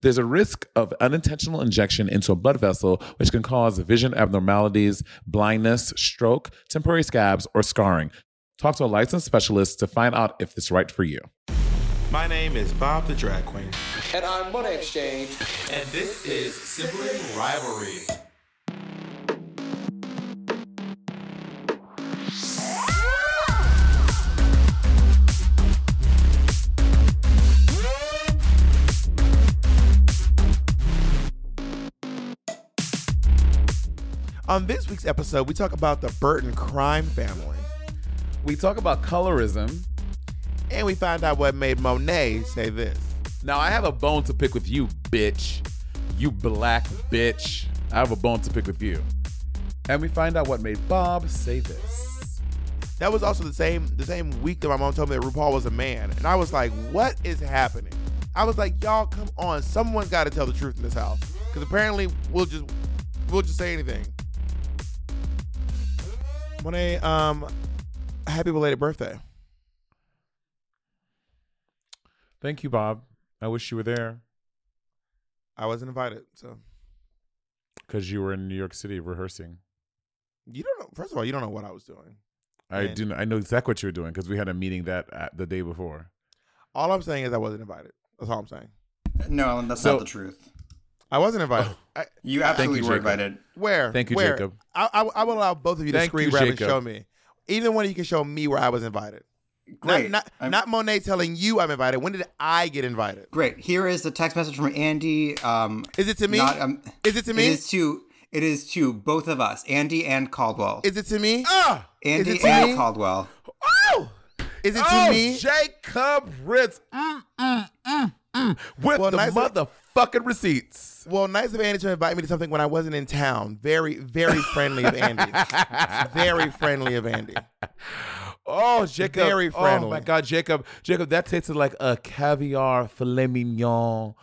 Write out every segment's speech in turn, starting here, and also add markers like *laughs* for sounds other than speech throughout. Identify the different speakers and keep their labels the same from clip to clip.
Speaker 1: There's a risk of unintentional injection into a blood vessel, which can cause vision abnormalities, blindness, stroke, temporary scabs, or scarring. Talk to a licensed specialist to find out if it's right for you.
Speaker 2: My name is Bob the Drag Queen.
Speaker 3: And I'm Monét X Change.
Speaker 2: And this is Sibling Rivalry. On this week's episode, we talk about the Burton crime family.
Speaker 1: We talk about colorism.
Speaker 2: And we find out what made Monet say this.
Speaker 1: Now, I have a bone to pick with you, bitch. You black bitch. I have a bone to pick with you. And we find out what made Bob say this.
Speaker 2: That was also the same the same week that my mom told me that RuPaul was a man. And I was like, what is happening? I was like, y'all, come on. Someone's got to tell the truth in this house. Because apparently we'll just we'll just say anything. Monet, um, happy belated birthday.
Speaker 1: Thank you, Bob. I wish you were there
Speaker 2: I wasn't invited, so
Speaker 1: because you were in New York City rehearsing.
Speaker 2: you don't know. First of all, you don't know what I was doing.
Speaker 1: I
Speaker 2: And-
Speaker 1: do. kn- I know exactly what you were doing because we had a meeting that uh, the day before.
Speaker 2: All I'm saying is I wasn't invited. That's all I'm saying.
Speaker 4: No, that's
Speaker 1: So-
Speaker 4: not the truth.
Speaker 2: I wasn't invited. I,
Speaker 4: You absolutely
Speaker 1: you,
Speaker 4: were
Speaker 1: Jacob.
Speaker 4: invited.
Speaker 2: where?
Speaker 1: Thank you,
Speaker 2: Where?
Speaker 1: Jacob.
Speaker 2: I, I, I will allow both of you to
Speaker 1: Thank
Speaker 2: screen
Speaker 1: you,
Speaker 2: grab and
Speaker 1: Jacob.
Speaker 2: show me. Either one of you can show me where I was invited.
Speaker 4: Great.
Speaker 2: Not, not, not Monet telling you I'm invited. When did I get invited?
Speaker 4: Great. Here is the text message from Andy. Um,
Speaker 2: Is it to me?
Speaker 4: Not, um,
Speaker 2: Is it to me?
Speaker 4: It is to it is to both of us, Andy and Caldwell.
Speaker 2: Is it to me?
Speaker 1: Ah,
Speaker 4: Andy
Speaker 2: is it to
Speaker 4: and
Speaker 2: me?
Speaker 4: Caldwell.
Speaker 1: oh,
Speaker 2: Is it to
Speaker 1: oh,
Speaker 2: me?
Speaker 1: Jacob Ritz. Mm, mm, mm, mm, with
Speaker 2: Well,
Speaker 1: the
Speaker 2: nice of-
Speaker 1: motherfucking receipts.
Speaker 2: Well, nice of Andy to invite me to something when I wasn't in town. Very, very friendly of Andy. *laughs* very friendly of Andy.
Speaker 1: Oh, Jacob.
Speaker 2: Very friendly.
Speaker 1: Oh my. God, Jacob. Jacob, that tasted like a caviar, filet mignon,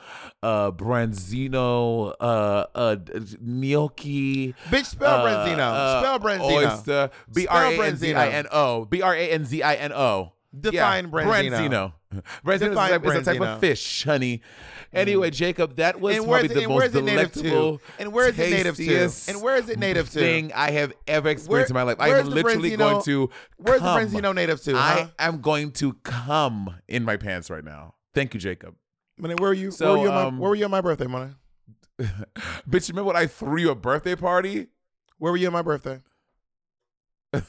Speaker 1: uh, branzino, uh, uh, gnocchi.
Speaker 2: Bitch, spell
Speaker 1: uh,
Speaker 2: branzino.
Speaker 1: uh,
Speaker 2: Spell branzino.
Speaker 1: Oyster. B R A N Z I N O. B R A N Z I N O.
Speaker 2: Define branzino.
Speaker 1: Branzino. Branzino is, a type, is a type of fish, honey. Anyway, Jacob, that was
Speaker 2: And
Speaker 1: probably the
Speaker 2: and
Speaker 1: most delectable,
Speaker 2: And where is it native to? And where is it native to?
Speaker 1: Thing I have ever experienced
Speaker 2: Where-
Speaker 1: in my life. I am literally
Speaker 2: branzino-
Speaker 1: going to.
Speaker 2: where's the
Speaker 1: come.
Speaker 2: branzino native to,
Speaker 1: I am going to come in my pants right now. Thank you, Jacob.
Speaker 2: Monet, where were you?
Speaker 1: So,
Speaker 2: where, were you on
Speaker 1: um,
Speaker 2: my, where were you on my birthday, Monet? *laughs*
Speaker 1: Bitch, remember when I threw you a birthday party?
Speaker 2: Where were you on my birthday? where,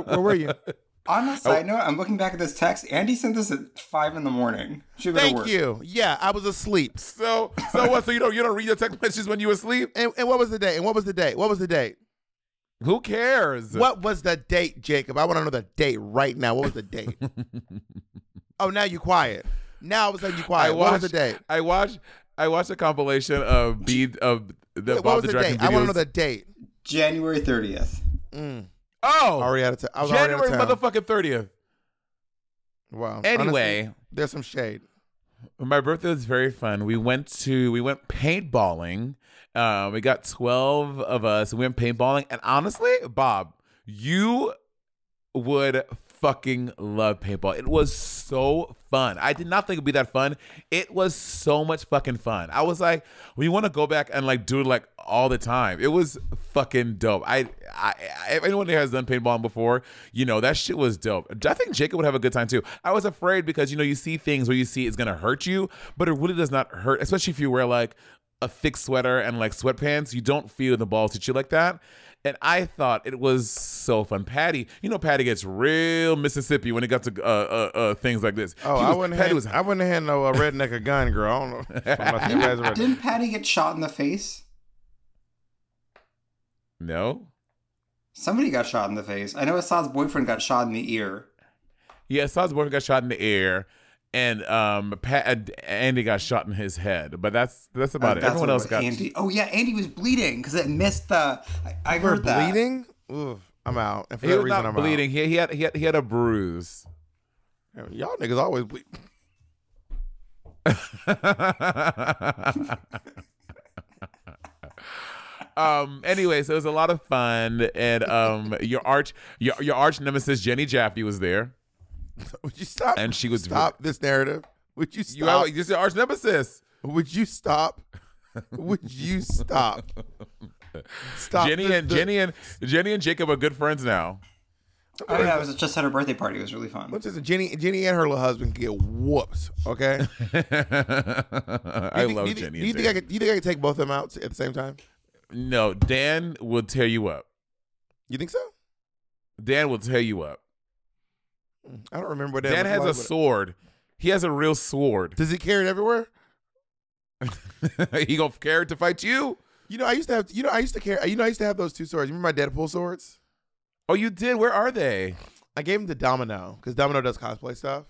Speaker 2: where were you? *laughs*
Speaker 4: On
Speaker 1: Oh.
Speaker 4: a side oh. note, I'm looking back at this text. Andy sent this at five in the morning. She
Speaker 2: Thank
Speaker 4: work.
Speaker 2: you. Yeah, I was asleep.
Speaker 1: So, so what? So you don't you don't read your text messages when you are asleep?
Speaker 2: And, and what was the date? And what was the date? What was the date?
Speaker 1: Who cares?
Speaker 2: What was the date, Jacob? I want to know the date right now. What was the date? *laughs* oh, now you quiet. Now all of a sudden you quiet. what was the date?
Speaker 1: I watched. I watched a compilation of bead of the
Speaker 2: what
Speaker 1: Bob
Speaker 2: was
Speaker 1: the
Speaker 2: the
Speaker 1: Dragon
Speaker 2: date? I want to know the date.
Speaker 4: January 30th.
Speaker 1: Oh,
Speaker 2: Already out of town. I was already out
Speaker 1: January
Speaker 2: of town.
Speaker 1: motherfucking thirtieth.
Speaker 2: Wow.
Speaker 1: Anyway.
Speaker 2: Honestly, there's some shade.
Speaker 1: My birthday was very fun. We went to we went paintballing. Uh, we got twelve of us. We went paintballing, and honestly, Bob, you would fucking love paintball. It was so fun. I did not think it'd be that fun. It was so much fucking fun. I was like, we want to go back and like do it like all the time. It was fucking dope. I, I, if anyone here has done paintballing before, you know that shit was dope. I think Jacob would have a good time too. I was afraid because you know you see things where you see it's gonna hurt you, but it really does not hurt, especially if you wear like a thick sweater and like sweatpants. You don't feel the balls hit you like that. And I thought it was so fun. Patty, you know, Patty gets real Mississippi when it got to uh, uh, uh, things like this.
Speaker 2: Oh,
Speaker 1: She
Speaker 2: I wouldn't
Speaker 1: Patty
Speaker 2: hand,
Speaker 1: was
Speaker 2: I wouldn't hand no uh, redneck a gun, girl. I don't know. if I'm not- you guys are-
Speaker 4: Didn't Patty get shot in the face?
Speaker 1: no.
Speaker 4: Somebody got shot in the face. I know Assad's boyfriend got shot in the ear.
Speaker 1: Yeah, Assad's boyfriend got shot in the air, and um, Pat, Andy got shot in his head. But that's that's about
Speaker 4: Uh,
Speaker 1: it.
Speaker 4: that's
Speaker 1: Everyone
Speaker 4: what
Speaker 1: else got.
Speaker 4: Andy. Oh yeah, Andy was bleeding because it missed the. I, I heard that.
Speaker 2: bleeding? Ooh, I'm out. And for
Speaker 1: He
Speaker 2: that
Speaker 1: was
Speaker 2: reason,
Speaker 1: not
Speaker 2: I'm
Speaker 1: bleeding. He, he had he had he had a bruise.
Speaker 2: Y'all niggas always bleed. *laughs*
Speaker 1: um. Anyway, so it was a lot of fun, and um, your arch your your arch nemesis Jenny Jaffe was there, *laughs*
Speaker 2: Would you stop?
Speaker 1: and she was
Speaker 2: stop this narrative. Would you
Speaker 1: You
Speaker 2: stop?
Speaker 1: this just your arch nemesis.
Speaker 2: Would you stop? Would you stop? Stop.
Speaker 1: Jenny
Speaker 2: the-
Speaker 1: and
Speaker 2: the-
Speaker 1: Jenny and Jenny and Jacob are good friends now.
Speaker 4: Oh yeah, it was just at her birthday party. It was really fun.
Speaker 2: What's this? Jenny, Jenny and her little husband get whooped. Okay. *laughs*
Speaker 1: I
Speaker 2: you
Speaker 1: love
Speaker 2: you,
Speaker 1: Jenny.
Speaker 2: Do you
Speaker 1: and
Speaker 2: think I
Speaker 1: Jacob.
Speaker 2: could? Do you think I could take both of them out at the same time?
Speaker 1: No, Dan will tear you up.
Speaker 2: You think so?
Speaker 1: Dan will tear you up.
Speaker 2: I don't remember what
Speaker 1: Dan has a sword. He has a real sword.
Speaker 2: Does he carry it everywhere? *laughs*
Speaker 1: he gonna carry it to fight you?
Speaker 2: You know, I used to have. You know, I used to carry. You know, I used to have those two swords. You remember my Deadpool swords?
Speaker 1: Oh, you did. Where are they?
Speaker 2: I gave them to Domino because Domino does cosplay stuff,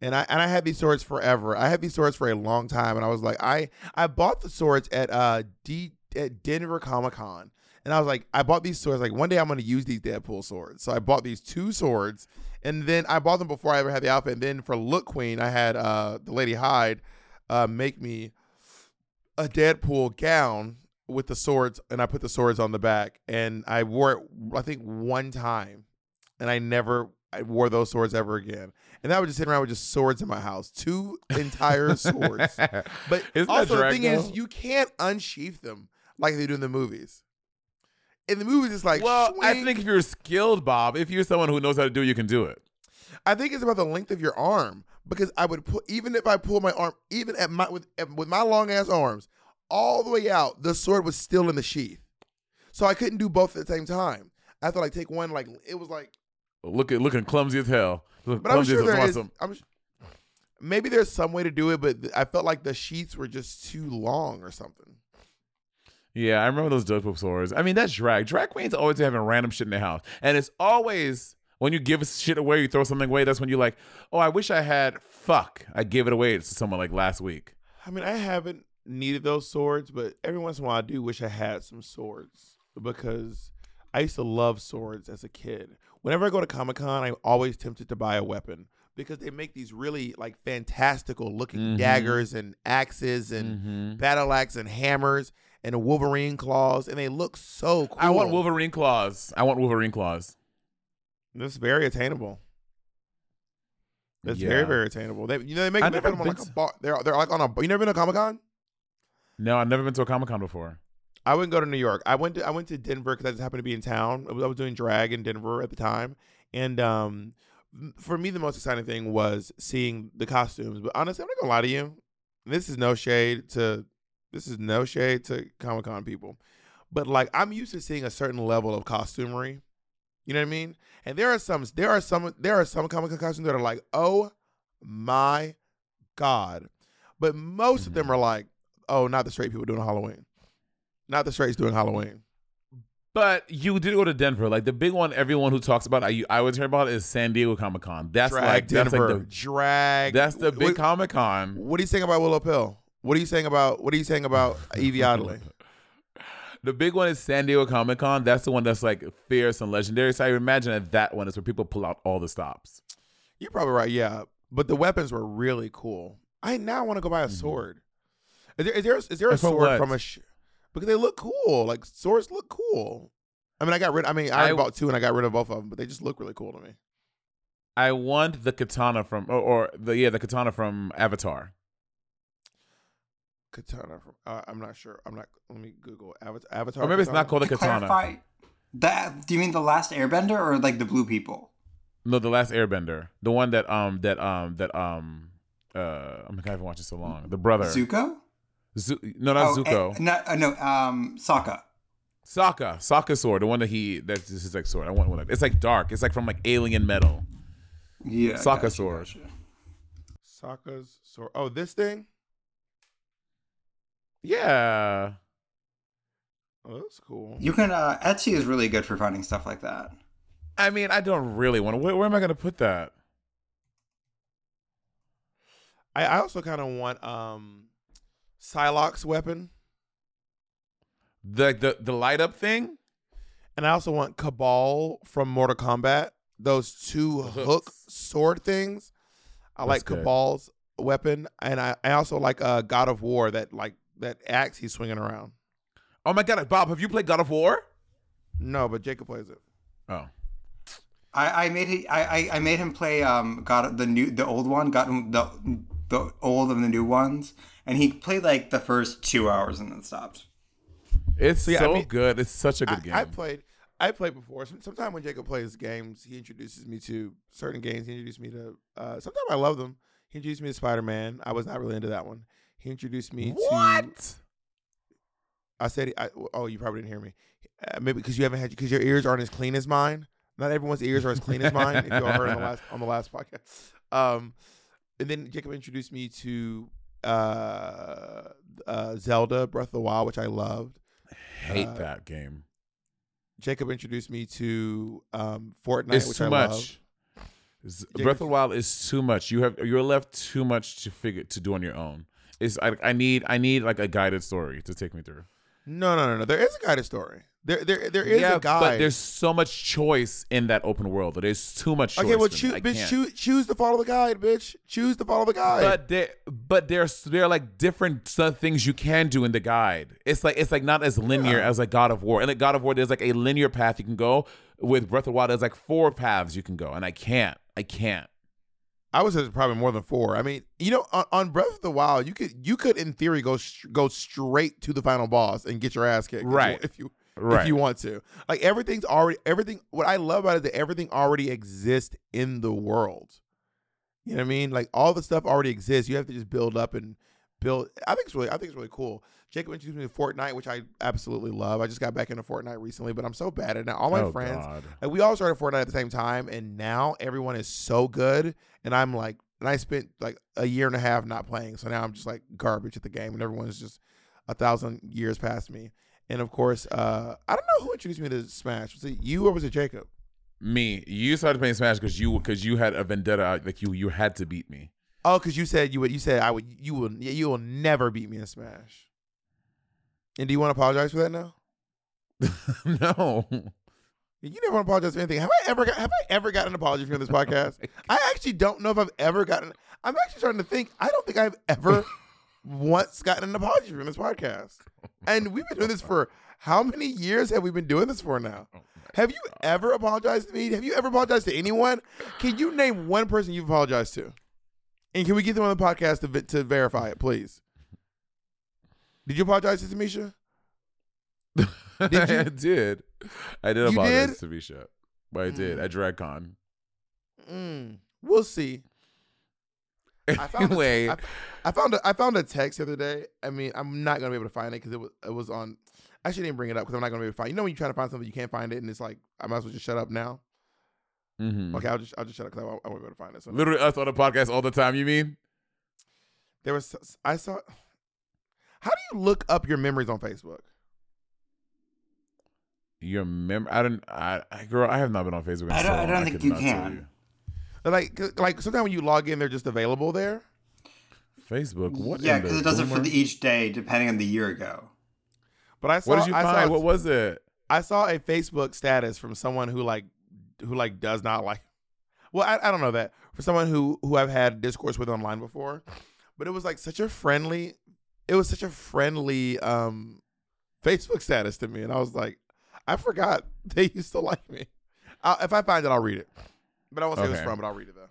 Speaker 2: and I and I had these swords forever. I had these swords for a long time, and I was like, I I bought the swords at uh D at Denver Comic Con, and I was like, I bought these swords. Like one day I'm going to use these Deadpool swords, so I bought these two swords, and then I bought them before I ever had the outfit. And then for Look Queen, I had uh the Lady Hyde uh make me a Deadpool gown with the swords, and I put the swords on the back, and I wore it I think one time and I never I wore those swords ever again. And I would just sit around with just swords in my house, two entire *laughs* swords. But
Speaker 1: Isn't
Speaker 2: also the thing is, you can't unsheath them like they do in the movies. In the movies, it's like
Speaker 1: well, I think if you're skilled, Bob, if you're someone who knows how to do, it, you can do it.
Speaker 2: I think it's about the length of your arm because I would put even if I pull my arm, even at my with at- with my long ass arms, all the way out, the sword was still in the sheath. So I couldn't do both at the same time. I had to like take one like it was like
Speaker 1: Look at looking clumsy as hell.
Speaker 2: But I'm sure there is.
Speaker 1: awesome.
Speaker 2: I'm, s- maybe there's some way to do it, but th- I felt like the sheets were just too long or something.
Speaker 1: Yeah, I remember those Deadpool swords. I mean, that's drag. Drag queens always having random shit in their house, and it's always when you give shit away, you throw something away. That's when you're like, oh, I wish I had. Fuck, I gave it away to someone like last week.
Speaker 2: I mean, I haven't needed those swords, but every once in a while I do wish I had some swords because I used to love swords as a kid. whenever I go to Comic Con, I'm always tempted to buy a weapon because they make these really like fantastical looking
Speaker 1: Mhm.
Speaker 2: daggers and axes and
Speaker 1: Mhm.
Speaker 2: battle axes and hammers and a Wolverine claws, and they look so cool.
Speaker 1: I want Wolverine claws. I want Wolverine claws.
Speaker 2: This is very attainable. That's
Speaker 1: Yeah.
Speaker 2: very very attainable. They, you know, they make, they put them on like a
Speaker 1: to-
Speaker 2: bar. They're they're like on a. You never been to Comic Con?
Speaker 1: No, I've never been to a Comic Con before.
Speaker 2: I wouldn't go to New York. I went to I went to Denver because I just happened to be in town. I was, I was doing drag in Denver at the time, and um, for me the most exciting thing was seeing the costumes. But honestly, I'm not gonna lie to you. This is no shade to this is no shade to Comic Con people, but like I'm used to seeing a certain level of costumery. You know what I mean? And there are some there are some there are some Comic Con costumes that are like, oh my god, but most of them mm-hmm. are like, oh, not the straight people doing Halloween. Not the straights doing Halloween.
Speaker 1: But you did go to Denver. Like the big one, everyone who talks about, I I would hear about is San Diego Comic Con. That's
Speaker 2: drag
Speaker 1: like that's
Speaker 2: Denver.
Speaker 1: like the
Speaker 2: drag.
Speaker 1: that's the big Comic Con.
Speaker 2: what are you saying about Willow Pill? What are you saying about what are you saying about Evie Oddly? *laughs*
Speaker 1: The big one is San Diego Comic Con. That's the one that's like fierce and legendary. So I imagine that that one is where people pull out all the stops.
Speaker 2: You're probably right, yeah. But the weapons were really cool. I now want to go buy a mm-hmm. sword. Is there is there, is there a sword
Speaker 1: what?
Speaker 2: from a sh- because they look cool. Like swords look cool. I mean, I got rid. I mean, I,
Speaker 1: I-
Speaker 2: bought two and I got rid of both of them, but they just look really cool to me.
Speaker 1: I want the katana from, or, or the yeah, the katana from Avatar.
Speaker 2: Katana from. Uh, I'm not sure. I'm not. Let me Google Avatar. Avatar
Speaker 1: Or maybe it's not
Speaker 2: katana?
Speaker 1: called a
Speaker 4: To
Speaker 1: katana.
Speaker 4: clarify, that do you mean the last Airbender or like the blue people?
Speaker 1: No, the last Airbender, the one that um that um that um uh oh my god, I've been watching so long. The brother,
Speaker 4: Zuko?
Speaker 1: Zu- no, not
Speaker 4: oh,
Speaker 1: Zuko,
Speaker 4: eh, no, uh, no, um, Sokka.
Speaker 1: Sokka, Sokka sword, the one that he that's his like sword. I want one. Of, it's like dark. It's like from like alien metal.
Speaker 4: Yeah,
Speaker 1: Sokka
Speaker 4: gotcha,
Speaker 1: sword.
Speaker 4: gotcha.
Speaker 2: Sokka's sword. Oh, this thing.
Speaker 1: Yeah,
Speaker 2: Oh, that's cool.
Speaker 4: You can uh, Etsy is really good for finding stuff like that.
Speaker 1: I mean, I don't really want to. Where, where am I gonna put that?
Speaker 2: I, I also kind of want um, Psylocke's weapon,
Speaker 1: The the the light up thing.
Speaker 2: and I also want Kabal from Mortal Kombat. Those two
Speaker 1: The
Speaker 2: hook sword things. I
Speaker 1: That's
Speaker 2: like
Speaker 1: good.
Speaker 2: Kabal's weapon, and I, I also like uh, God of War. That like that axe he's swinging around.
Speaker 1: Oh my god, Bob, have you played God of War?
Speaker 2: No, but Jacob plays it.
Speaker 1: Oh,
Speaker 4: I, I made he, I, I I made him play um got the new the old one got him the the old and the new ones and he played like the first two hours and then stopped.
Speaker 1: it's
Speaker 2: So, I mean,
Speaker 1: good. It's such a good
Speaker 2: I,
Speaker 1: game.
Speaker 2: I played. I played before. Sometimes when Jacob plays games, he introduces me to certain games. He introduced me to. Uh, sometimes I love them. He introduced me to Spider Man. I was not really into that one. He introduced me to.
Speaker 1: what?
Speaker 2: I said. I, oh, you probably didn't hear me. Uh, maybe because you haven't had because your ears aren't as clean as mine. Not everyone's ears are as clean as mine. If you all heard on the last on the last podcast. Um, and then Jacob introduced me to uh, uh, Zelda Breath of the Wild, which I loved.
Speaker 1: Hate
Speaker 2: Uh,
Speaker 1: that game.
Speaker 2: Jacob introduced me to um, Fortnite,
Speaker 1: It's
Speaker 2: which
Speaker 1: too
Speaker 2: I
Speaker 1: much.
Speaker 2: love.
Speaker 1: Breath of the Wild is too much. You have you're left too much to figure to do on your own. It's I, I need I need like a guided story to take me through.
Speaker 2: No, no, no, no. There is a guided story. There, there, there is
Speaker 1: yeah,
Speaker 2: a guide.
Speaker 1: but there's so much choice in that open world. There's too much choice.
Speaker 2: okay. Well, choose, bitch. Choose, choose to follow the guide, bitch. Choose to follow the guide.
Speaker 1: But there, but there's there are like different things you can do in the guide. It's like it's like not as linear as like God of War. And like God of War, there's like a linear path you can go. With Breath of Wild, there's like four paths you can go, and I can't. I can't.
Speaker 2: I would say probably more than four. I mean, you know, on, on Breath of the Wild, you could, you could in theory go go straight to the final boss and get your ass kicked.
Speaker 1: Right.
Speaker 2: If you,
Speaker 1: Right.
Speaker 2: if you want to. Like everything's already everything. What I love about it is that everything already exists in the world. You know what I mean? Like all the stuff already exists. You have to just build up and build. I think it's really, I think it's really cool. Jacob introduced me to Fortnite, which I absolutely love. I just got back into Fortnite recently, but I'm so bad at it now. All my
Speaker 1: Oh,
Speaker 2: friends,
Speaker 1: God.
Speaker 2: like we all started Fortnite at the same time, and now everyone is so good, and I'm like, and I spent like a year and a half not playing, so now I'm just like garbage at the game, and everyone's just a thousand years past me. And of course, uh, I don't know who introduced me to Smash. Was it you or was it Jacob?
Speaker 1: Me, you started playing Smash because you because you had a vendetta. Like you you had to beat me.
Speaker 2: Oh, because you said you would. You said I would. You will. You will never beat me in Smash. And do you want to apologize for that now? *laughs*
Speaker 1: no,
Speaker 2: You never want to apologize for anything. Have I ever got, have I ever gotten an apology from this *laughs* podcast? I actually don't know if I've ever gotten. I'm actually starting to think. I don't think I've ever *laughs* once gotten an apology from this podcast. And we've been doing this for how many years have we been doing this for now? Have you ever apologized to me? Have you ever apologized to anyone? Can you name one person you've apologized to? And can we get them on the podcast to, vi- to verify it, please? Did you apologize to Tamisha? *laughs*
Speaker 1: Did
Speaker 2: you?
Speaker 1: I did. I did
Speaker 2: You
Speaker 1: apologize to Misha. But I did at DragCon.
Speaker 2: Mm, we'll see. I found
Speaker 1: Anyway.
Speaker 2: a, I, I found a, I found a text the other day. I mean, I'm not gonna be able to find it because it was it was on. I shouldn't even bring it up because I'm not gonna be able to find. You know when you try to find something you can't find it and it's like I might as well just shut up now.
Speaker 1: Mhm.
Speaker 2: Okay, I'll just I'll just shut up because I, won't- I won't be able to find this. One.
Speaker 1: Literally us on the podcast all the time, you mean?
Speaker 2: there was I saw. How do you look up your memories on Facebook?
Speaker 1: Your mem I don't I, I girl, I have not been on Facebook. in
Speaker 4: I don't-
Speaker 1: so
Speaker 4: I don't
Speaker 1: long,
Speaker 4: think you can.
Speaker 2: Like 'cause- like sometimes when you log in, they're just available there.
Speaker 1: Facebook. What?
Speaker 4: yeah, because it does it for the, each day depending on the year ago.
Speaker 2: But I saw.
Speaker 1: What did you
Speaker 2: I
Speaker 1: find?
Speaker 2: Saw,
Speaker 1: what was it?
Speaker 2: I saw a Facebook status from someone who like who like does not like *laughs* well I, I don't know that for someone who who I've had discourse with online before but it was like such a friendly it was such a friendly um Facebook status to me and I was like I forgot *laughs* they used to like me I'll, if I find it I'll read it but I won't say who it's from but I'll read it though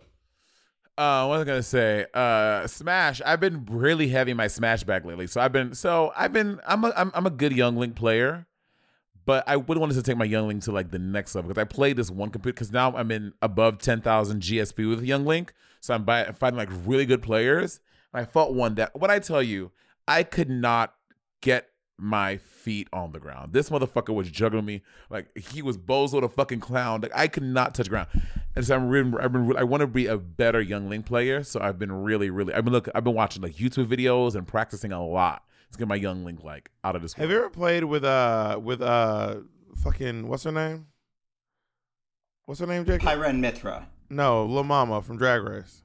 Speaker 1: Uh, what was I gonna say? Uh, Smash. I've been really heavy in my Smash bag lately. So I've been, so I've been, I'm a, I'm, I'm a good Young Link player, but I would want to take my Young Link to like the next level because I played this one computer because now I'm in above ten thousand GSP with Young Link, so I'm by, finding like really good players. And I fought one that, what I tell you, I could not get my feet on the ground. This motherfucker was juggling me like he was Bozo the fucking clown. Like I could not touch ground. And so I'm really, I've been, I want to be a better young Link player. So I've been really, really, I've been look, I've been watching like YouTube videos and practicing a lot to get my young Link like out of this.
Speaker 2: have
Speaker 1: world.
Speaker 2: you ever played with uh with uh fucking what's her name what's her name Jake
Speaker 4: Pyra and Mythra.
Speaker 2: no Lil Mama from Drag Race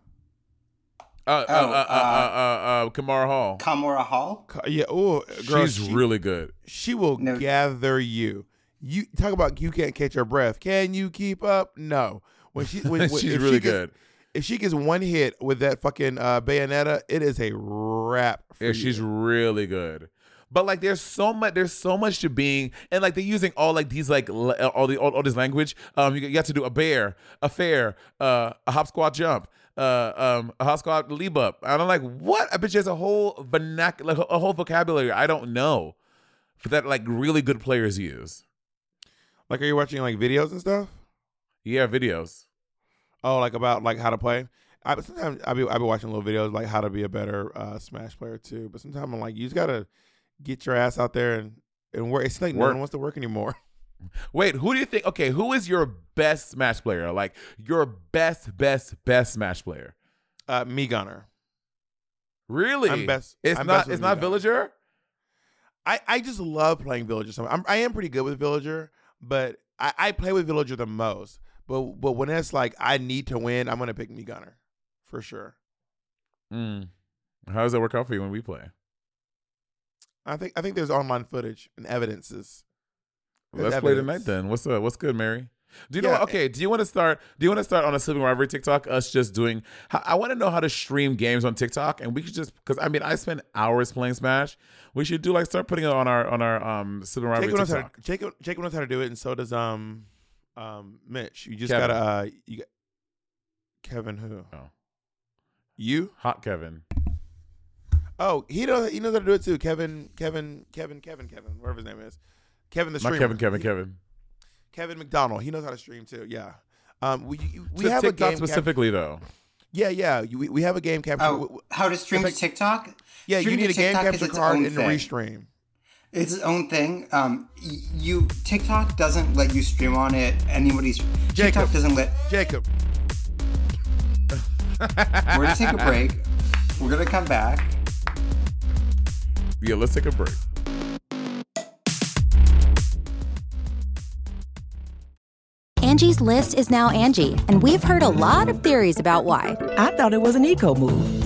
Speaker 1: Uh, uh,
Speaker 4: Oh,
Speaker 1: uh, uh, uh, uh, Kamara Hall.
Speaker 4: Kamara Hall.
Speaker 2: Ca- yeah oh girl
Speaker 1: She's
Speaker 2: she-
Speaker 1: really good.
Speaker 2: she will
Speaker 4: No.
Speaker 2: gather you. You talk about you can't catch your breath. Can you keep up? No. When she when, *laughs* when-
Speaker 1: She's really
Speaker 2: she gets-
Speaker 1: good.
Speaker 2: If she gets one hit with that fucking uh, bayonetta, it is a wrap. For
Speaker 1: Yeah,
Speaker 2: you.
Speaker 1: she's really good. But like, there's so much. There's so much to being, and like they're using all like these like l- all the all, all this language. Um, you, you have to do a bear, a fair, uh, a hop, squat, jump, uh, um, a hop, squat, leap up. And I'm like, what? I bet there's a whole vernacular, like a whole vocabulary I don't know, for that like really good players use.
Speaker 2: like, are you watching like videos and stuff?
Speaker 1: Yeah, videos.
Speaker 2: Oh, like about like how to play. I sometimes I be I be watching little videos like how to be a better uh, Smash player too. But sometimes I'm like, you just gotta get your ass out there and and work. It's like no one wants to work anymore. *laughs*
Speaker 1: Wait, who do you think? Okay, who is your best Smash player? Like your best, best, best Smash player?
Speaker 2: Uh, Mii Gunner.
Speaker 1: Really?
Speaker 2: I'm best-
Speaker 1: It's
Speaker 2: I'm
Speaker 1: not.
Speaker 2: best
Speaker 1: It's not Villager.
Speaker 2: I, I just love playing Villager. So I'm, I am pretty good with Villager, but I, I play with Villager the most. But but when it's like I need to win, I'm gonna pick Mii Gunner for sure.
Speaker 1: Mm. How does that work out for you when we play?
Speaker 2: I think I think there's online footage and evidences.
Speaker 1: Well, let's play tonight then. What's up? What's good, Mary? Do you know? Okay. Do you want to start? Do you want to start on a Sibling Rivalry TikTok? Us just doing. I- want to know how to stream games on TikTok, and we could just because I mean I spend hours playing Smash. We should do like start putting it on our on our um Sibling Rivalry
Speaker 2: Jacob knows, how
Speaker 1: TikTok.
Speaker 2: to, Jacob, Jacob knows how to do it, and so does um um Mitch. You just
Speaker 1: Kevin.
Speaker 2: gotta uh you got Kevin who
Speaker 1: Oh.
Speaker 2: you
Speaker 1: Hot Kevin.
Speaker 2: oh he knows he knows how to do it too. Kevin Kevin Kevin Kevin Kevin whatever his name is. Kevin the
Speaker 1: Not
Speaker 2: streamer.
Speaker 1: Kevin. Kevin. Kevin.
Speaker 2: Kevin McDonald. He knows how to stream too. Yeah. Um, we we
Speaker 1: To
Speaker 2: have
Speaker 1: TikTok
Speaker 2: a game cap-
Speaker 1: specifically though.
Speaker 2: yeah, yeah. We, we have a game capture.
Speaker 4: Oh, how to stream to TikTok?
Speaker 2: yeah, you need a game
Speaker 4: TikTok is
Speaker 2: capture
Speaker 4: its
Speaker 2: card and
Speaker 4: thing.
Speaker 2: restream.
Speaker 4: It's its own thing. Um, you TikTok doesn't let you stream on it. Anybody's
Speaker 2: Jacob.
Speaker 4: TikTok doesn't let.
Speaker 2: Jacob,
Speaker 4: We're gonna take a break. We're gonna come back.
Speaker 1: Yeah, let's take a break.
Speaker 5: Angie's list is now Angie, and we've heard a lot of theories about why.
Speaker 6: I thought it was an eco move.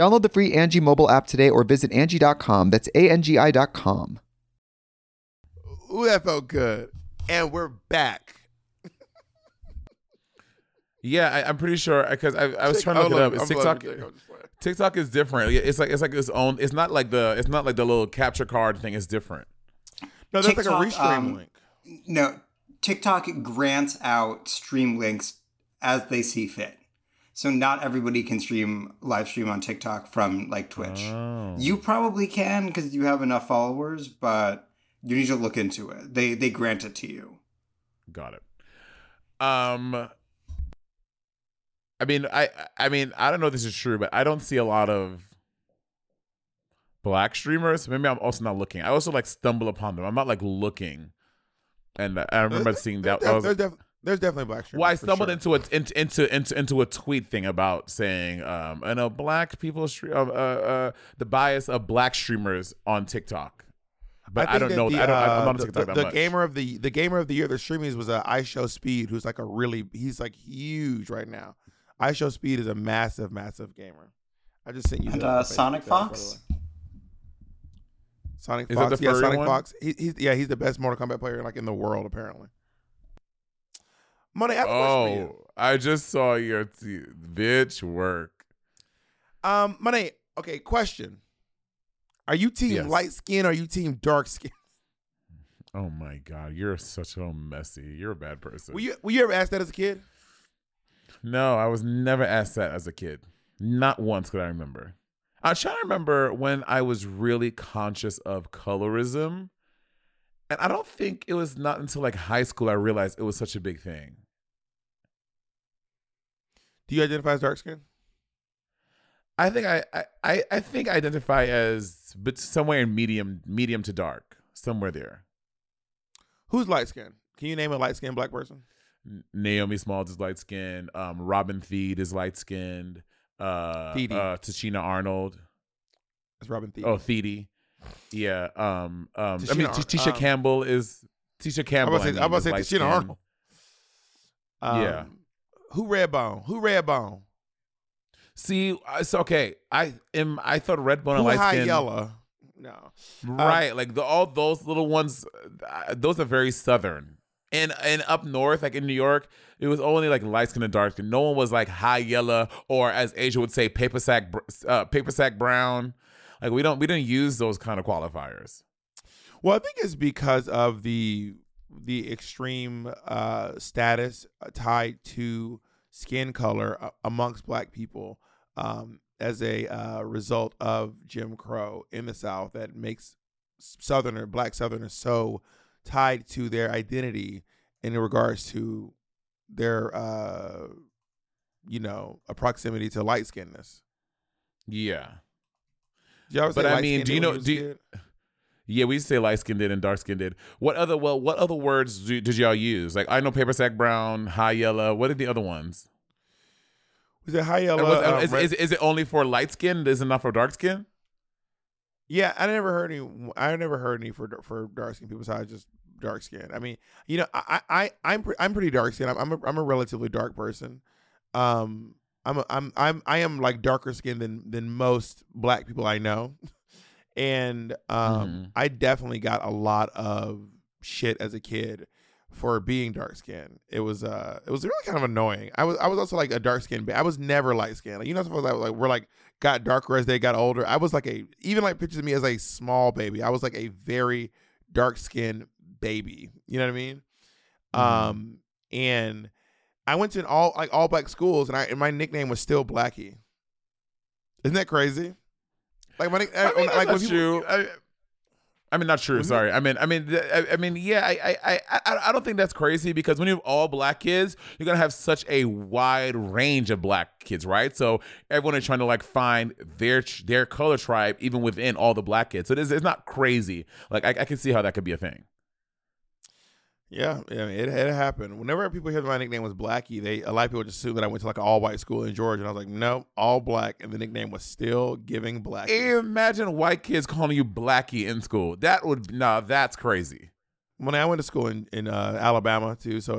Speaker 7: Download the free Angie mobile app today or visit Angie.com. That's A-N-G-I dot com.
Speaker 2: Ooh, that felt good. And we're back. *laughs*
Speaker 1: Yeah, I, I'm pretty sure because I, I was
Speaker 2: Tik-
Speaker 1: trying to
Speaker 2: I'm
Speaker 1: look it up.
Speaker 2: loving-
Speaker 1: It's
Speaker 2: I'm
Speaker 1: TikTok.
Speaker 2: loving Tik- I'm just playing. *laughs*
Speaker 1: TikTok is different. It's like it's like its own. It's not like the it's not like the little capture card thing. It's different.
Speaker 2: No, that's like a
Speaker 4: TikTok,
Speaker 2: restream
Speaker 4: um,
Speaker 2: link.
Speaker 4: No, TikTok grants out stream links as they see fit. So not everybody can stream live stream on TikTok from like Twitch.
Speaker 1: Oh.
Speaker 4: You probably can because you have enough followers, but you need to look into it. They they grant it to you.
Speaker 1: Got it. Um, I mean, I I mean, I don't know if this is true, but I don't see a lot of black streamers. Maybe I'm also not looking. I also like stumble upon them. I'm not like looking. And I remember seeing that. I
Speaker 2: There's,
Speaker 1: was,
Speaker 2: there's, def- there's definitely black streamers.
Speaker 1: well, I stumbled
Speaker 2: sure.
Speaker 1: into a into, into into into a tweet thing about saying, um, I know black people stream uh, uh, uh, the bias of black streamers on TikTok, but I,
Speaker 2: think
Speaker 1: don't know.
Speaker 2: The,
Speaker 1: I don't. I'm
Speaker 2: uh,
Speaker 1: not on
Speaker 2: the,
Speaker 1: TikTok
Speaker 2: the,
Speaker 1: that
Speaker 2: the
Speaker 1: much.
Speaker 2: gamer of the the gamer of the year, the streaming was uh, IShowSpeed, who's like a really he's like huge right now. IShowSpeed is a massive, massive gamer. I just sent you
Speaker 4: And uh, Sonic
Speaker 2: Facebook by
Speaker 4: Fox.
Speaker 2: Sonic
Speaker 1: Is that
Speaker 2: Fox,
Speaker 1: the
Speaker 2: yeah, Sonic
Speaker 1: one?
Speaker 2: Fox. He, he's yeah, he's the best Mortal Kombat player like in the world apparently. Money, I have a question for you.
Speaker 1: Oh, I just saw your t- bitch work.
Speaker 2: Um, Money, okay, question. Are you team
Speaker 1: Yes.
Speaker 2: light skin or are you team dark skin? *laughs*
Speaker 1: Oh my god, you're such a messy. You're a bad person.
Speaker 2: Were you were you ever asked that as a kid?
Speaker 1: no, I was never asked that as a kid. Not once could I remember. I'm trying to remember when I was really conscious of colorism. And I don't think it was not until like high school I realized it was such a big thing.
Speaker 2: Do you identify as dark skin?
Speaker 1: I think I I, I, think I identify as but somewhere in medium medium to dark. Somewhere there.
Speaker 2: Who's light skin? Can you name a light skinned black person?
Speaker 1: Naomi Smalls is light skinned. Um, Robin Thede is light skinned. Uh,
Speaker 2: Thede.
Speaker 1: uh, Tichina Arnold.
Speaker 2: That's Robin Thede.
Speaker 1: Oh, Thede. Yeah. Um. Um. I mean, T- Tisha
Speaker 2: um,
Speaker 1: Campbell is Tisha
Speaker 2: I'm
Speaker 1: Campbell.
Speaker 2: about to say,
Speaker 1: I
Speaker 2: I'm about to
Speaker 1: mean,
Speaker 2: say
Speaker 1: light-skinned.
Speaker 2: Arnold. Um,
Speaker 1: Yeah.
Speaker 2: Who Redbone? Who Redbone?
Speaker 1: See, it's okay. I am. I thought Redbone and light
Speaker 2: High
Speaker 1: skin.
Speaker 2: Yellow? No.
Speaker 1: Right. like the all those little ones. Uh, those are very southern. And and up north, like in New York, it was only like light skin and dark skin. No one was like high yellow or as Asia would say, paper sack, uh, paper sack brown. Like we don't we didn't use those kind of qualifiers.
Speaker 2: Well, I think it's because of the the extreme uh, status tied to skin color uh, amongst Black people um, as a uh, result of Jim Crow in the South that makes Southerner Black Southerners so tied to their identity in regards to their uh, you know a proximity to light skinness.
Speaker 1: Yeah.
Speaker 2: Did y'all
Speaker 1: But I mean, do you know? Do you, yeah, we used to say light skinned and dark skinned. What other well? What other words do, did y'all use? Like I know paper sack brown, high yellow. What are the other ones?
Speaker 2: Was it high yellow?
Speaker 1: was-
Speaker 2: uh,
Speaker 1: is,
Speaker 2: red-
Speaker 1: is, is it only for light skin? Is it not for dark skin?
Speaker 2: Yeah, I never heard any. I never heard any for for dark skin people So I just dark skin. I mean, you know, I I I'm pre- I'm pretty dark skin. I'm I'm a, I'm a relatively dark person. Um, I'm a, I'm I'm I am like darker skinned than than most black people I know, *laughs* and um,
Speaker 1: Mhm.
Speaker 2: I definitely got a lot of shit as a kid for being dark skinned. It was uh it was really kind of annoying. I was I was also like a dark skinned. I was never light skinned. Like, you know, suppose I was like we're like got darker as they got older. I was like a even like pictures of me as a small baby. I was like a very dark skinned baby. You know what I mean? Um and I went to an all like all black schools and I and my nickname was still Blackie. Isn't that crazy? Like my nick-
Speaker 1: I uh, mean, that's
Speaker 2: like when people-
Speaker 1: true. I, I mean, not true. Sorry. I mean, I mean, I, I mean, yeah. I, I, I, I I don't think that's crazy because when you have all black kids, you're gonna have such a wide range of black kids, right? So everyone is trying to like find their their color tribe even within all the black kids. So it is, it's not crazy. Like I, I can see how that could be a thing.
Speaker 2: Yeah, yeah, it, it happened. Whenever people hear my nickname was Blackie, they a lot of people just assume that I went to like an all white school in Georgia, and I was like, no, all black, and the nickname was still giving Blackie.
Speaker 1: Imagine white kids calling you Blackie in school. That would no, that's crazy.
Speaker 2: when I went to school in in uh, Alabama too, so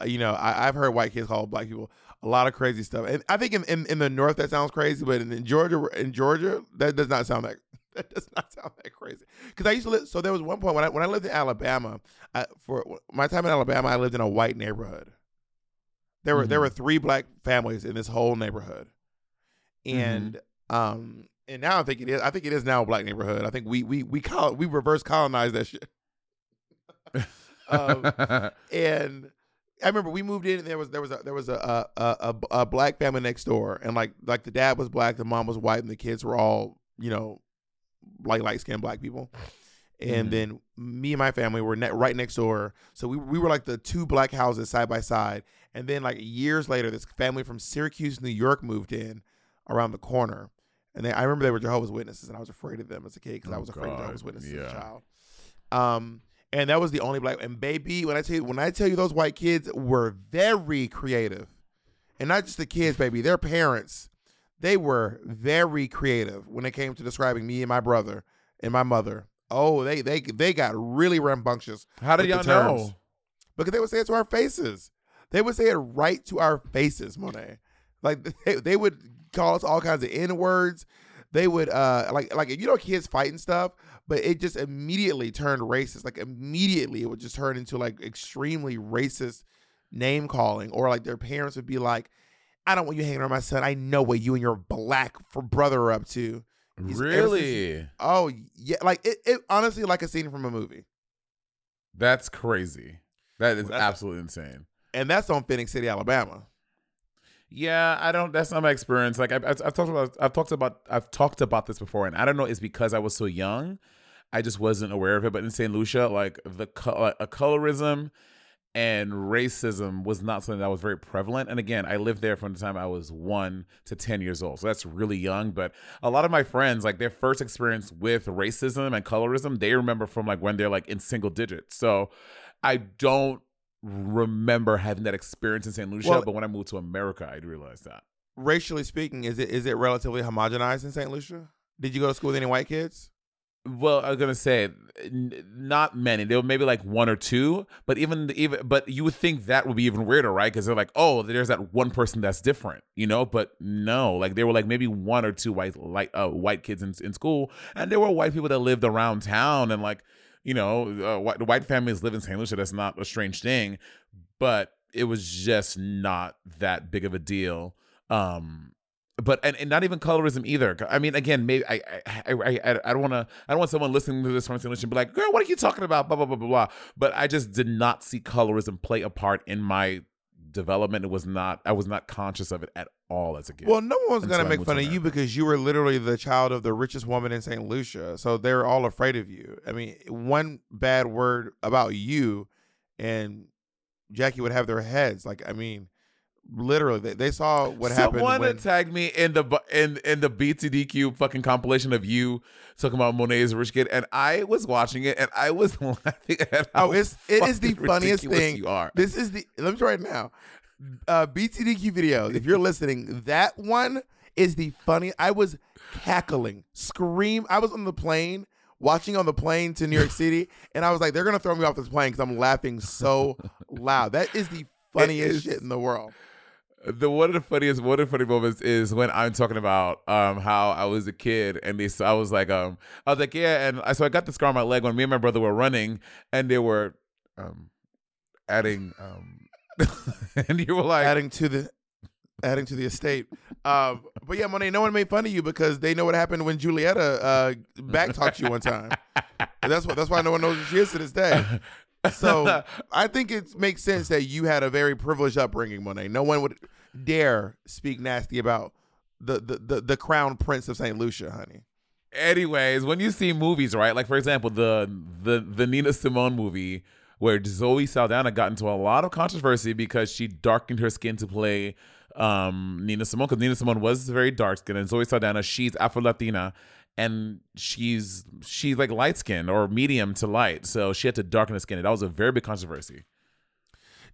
Speaker 2: uh, you know I, I've heard white kids call black people a lot of crazy stuff, and I think in, in, in the north that sounds crazy, but in, in Georgia in Georgia that does not sound that *laughs* that does not sound that crazy. Because I used to live, so there was one point when I when I lived in Alabama, I, for my time in Alabama, I lived in a white neighborhood. There were there were three black families in this whole neighborhood, and um and now I think it is I think it is now a black neighborhood. I think we we we call we reverse colonized that shit. *laughs* um, *laughs* and I remember we moved in and there was there was a there was a a, a a black family next door and like like the dad was black, the mom was white, and the kids were all you know like light skinned black people. And
Speaker 1: Mhm.
Speaker 2: then me and my family were ne- right next door, so we we were like the two black houses side by side. And then like years later, this family from Syracuse, New York, moved in around the corner. And they, I remember they were Jehovah's Witnesses, and I was afraid of them as a kid because I
Speaker 1: Oh,
Speaker 2: was afraid of
Speaker 1: God.
Speaker 2: Jehovah's Witnesses as a child. Um, and that was the only black. And baby, when I tell you, when I tell you, those white kids were very creative, and not just the kids, baby, their parents, they were very creative when it came to describing me and my brother and my mother. Oh, they they they got really rambunctious.
Speaker 1: How did y'all know?
Speaker 2: Because they would say it to our faces. They would say it right to our faces, Monet. Like *laughs* they, they would call us all kinds of N words. They would uh like like you know kids fighting stuff, but it just immediately turned racist. Like immediately it would just turn into like extremely racist name calling, or like their parents would be like, "I don't want you hanging around my son. I know what you and your black for brother are up to." He's- ever since-
Speaker 1: Really?
Speaker 2: Oh yeah, like it, it honestly like a scene from a movie,
Speaker 1: That's crazy. That is
Speaker 2: Well,
Speaker 1: absolutely insane.
Speaker 2: and that's on Phenix City, Alabama.
Speaker 1: Yeah, I don't. That's not my experience. Like I've, I've I've talked about, I've talked about, I've talked about this before, and I don't know. It's because I was so young, I just wasn't aware of it. But in Saint Lucia, like the like, a colorism and racism was not something that was very prevalent. And again, I lived there from the time I was one to ten years old, so that's really young. But a lot of my friends, like their first experience with racism and colorism, they remember from like when they're like in single digits. So I don't remember having that experience in St. Lucia,
Speaker 2: Well-
Speaker 1: but when I moved to America, I realized that.
Speaker 2: racially speaking, is it is it relatively homogenized in St. Lucia? Did you go to school with any white kids?
Speaker 1: Well, I was gonna say, n- not many. There were maybe like one or two, but even even but you would think that would be even weirder, right? Because they're like, oh, there's that one person that's different, you know. But no, like there were like maybe one or two white like uh, white kids in in school, and there were white people that lived around town, and like you know, uh, white, white families live in St. Lucia. That's not a strange thing, but it was just not that big of a deal. Um, but and, and not even colorism either. I mean, again, maybe I I I, I, don't want to I don't want someone listening to this from St. Lucia be like, girl, what are you talking about? Blah blah blah blah blah. But I just did not see colorism play a part in my development. It was not I was not conscious of it at all as a kid.
Speaker 2: Well, no one's gonna make fun of you because you were literally the child of the richest woman in St. Lucia. So they're all afraid of you. I mean, one bad word about you, and Jackie would have their heads. Like, I mean, literally, they, they saw what happened.
Speaker 1: Someone
Speaker 2: when-
Speaker 1: tagged me in the in in the BTDQ fucking compilation of you talking about Monet's rich kid, and I was watching it and I was *laughs* laughing at how
Speaker 2: Oh, it's it is the funniest thing.
Speaker 1: You are.
Speaker 2: This is the let me try it now. Uh, BTDQ videos. If you're listening, that one is the funny. I was cackling, scream. I was on the plane watching on the plane to New York *laughs* City, and I was like, they're gonna throw me off this plane because I'm laughing so loud. That is the funniest
Speaker 1: is.
Speaker 2: shit in the world.
Speaker 1: The one of the funniest one of the funny moments is when I'm talking about um how I was a kid and they so I was like um I was like yeah and I so I got the scar on my leg when me and my brother were running and they were um adding um *laughs* and you were like
Speaker 2: adding to the adding to the estate. Um, but yeah, Monet, no one made fun of you because they know what happened when Julietta uh, back talked you one time. And *laughs* that's what that's why no one knows who she is to this day. *laughs* So *laughs* I think it makes sense that you had a very privileged upbringing, Monet. No one would dare speak nasty about the the the, the crown prince of Saint Lucia, honey.
Speaker 1: anyways when you see movies right like for example the the the Nina Simone movie where Zoe Saldana got into a lot of controversy because she darkened her skin to play um Nina Simone because Nina Simone was very dark skinned and Zoe Saldana she's Afro Latina and she's she's like light skinned or medium to light so she had to darken her skin that was a very big controversy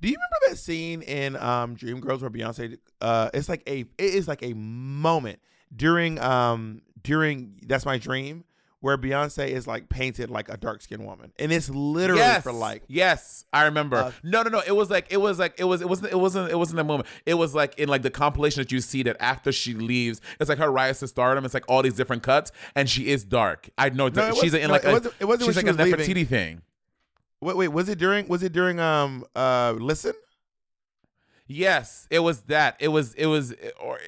Speaker 2: Do you remember that scene in um, Dreamgirls where Beyonce? Uh, it's like a it is like a moment during um during That's My Dream where Beyonce is like painted like a dark skinned woman, and it's literally
Speaker 1: yes,
Speaker 2: for like
Speaker 1: yes, I remember.
Speaker 2: Uh,
Speaker 1: no, no, no. It was like it was like it was it wasn't it wasn't it wasn't that moment. It was like in like the compilation that you see that after she leaves, it's like her rise to stardom. It's like all these different cuts, and she is dark. I know
Speaker 2: No,
Speaker 1: she's in
Speaker 2: no,
Speaker 1: like
Speaker 2: it
Speaker 1: a,
Speaker 2: wasn't- it wasn't when
Speaker 1: she's like
Speaker 2: she
Speaker 1: a
Speaker 2: was leaving.
Speaker 1: Nefertiti thing.
Speaker 2: wait wait was it during was it during um uh listen
Speaker 1: Yes, it was that. It was it was or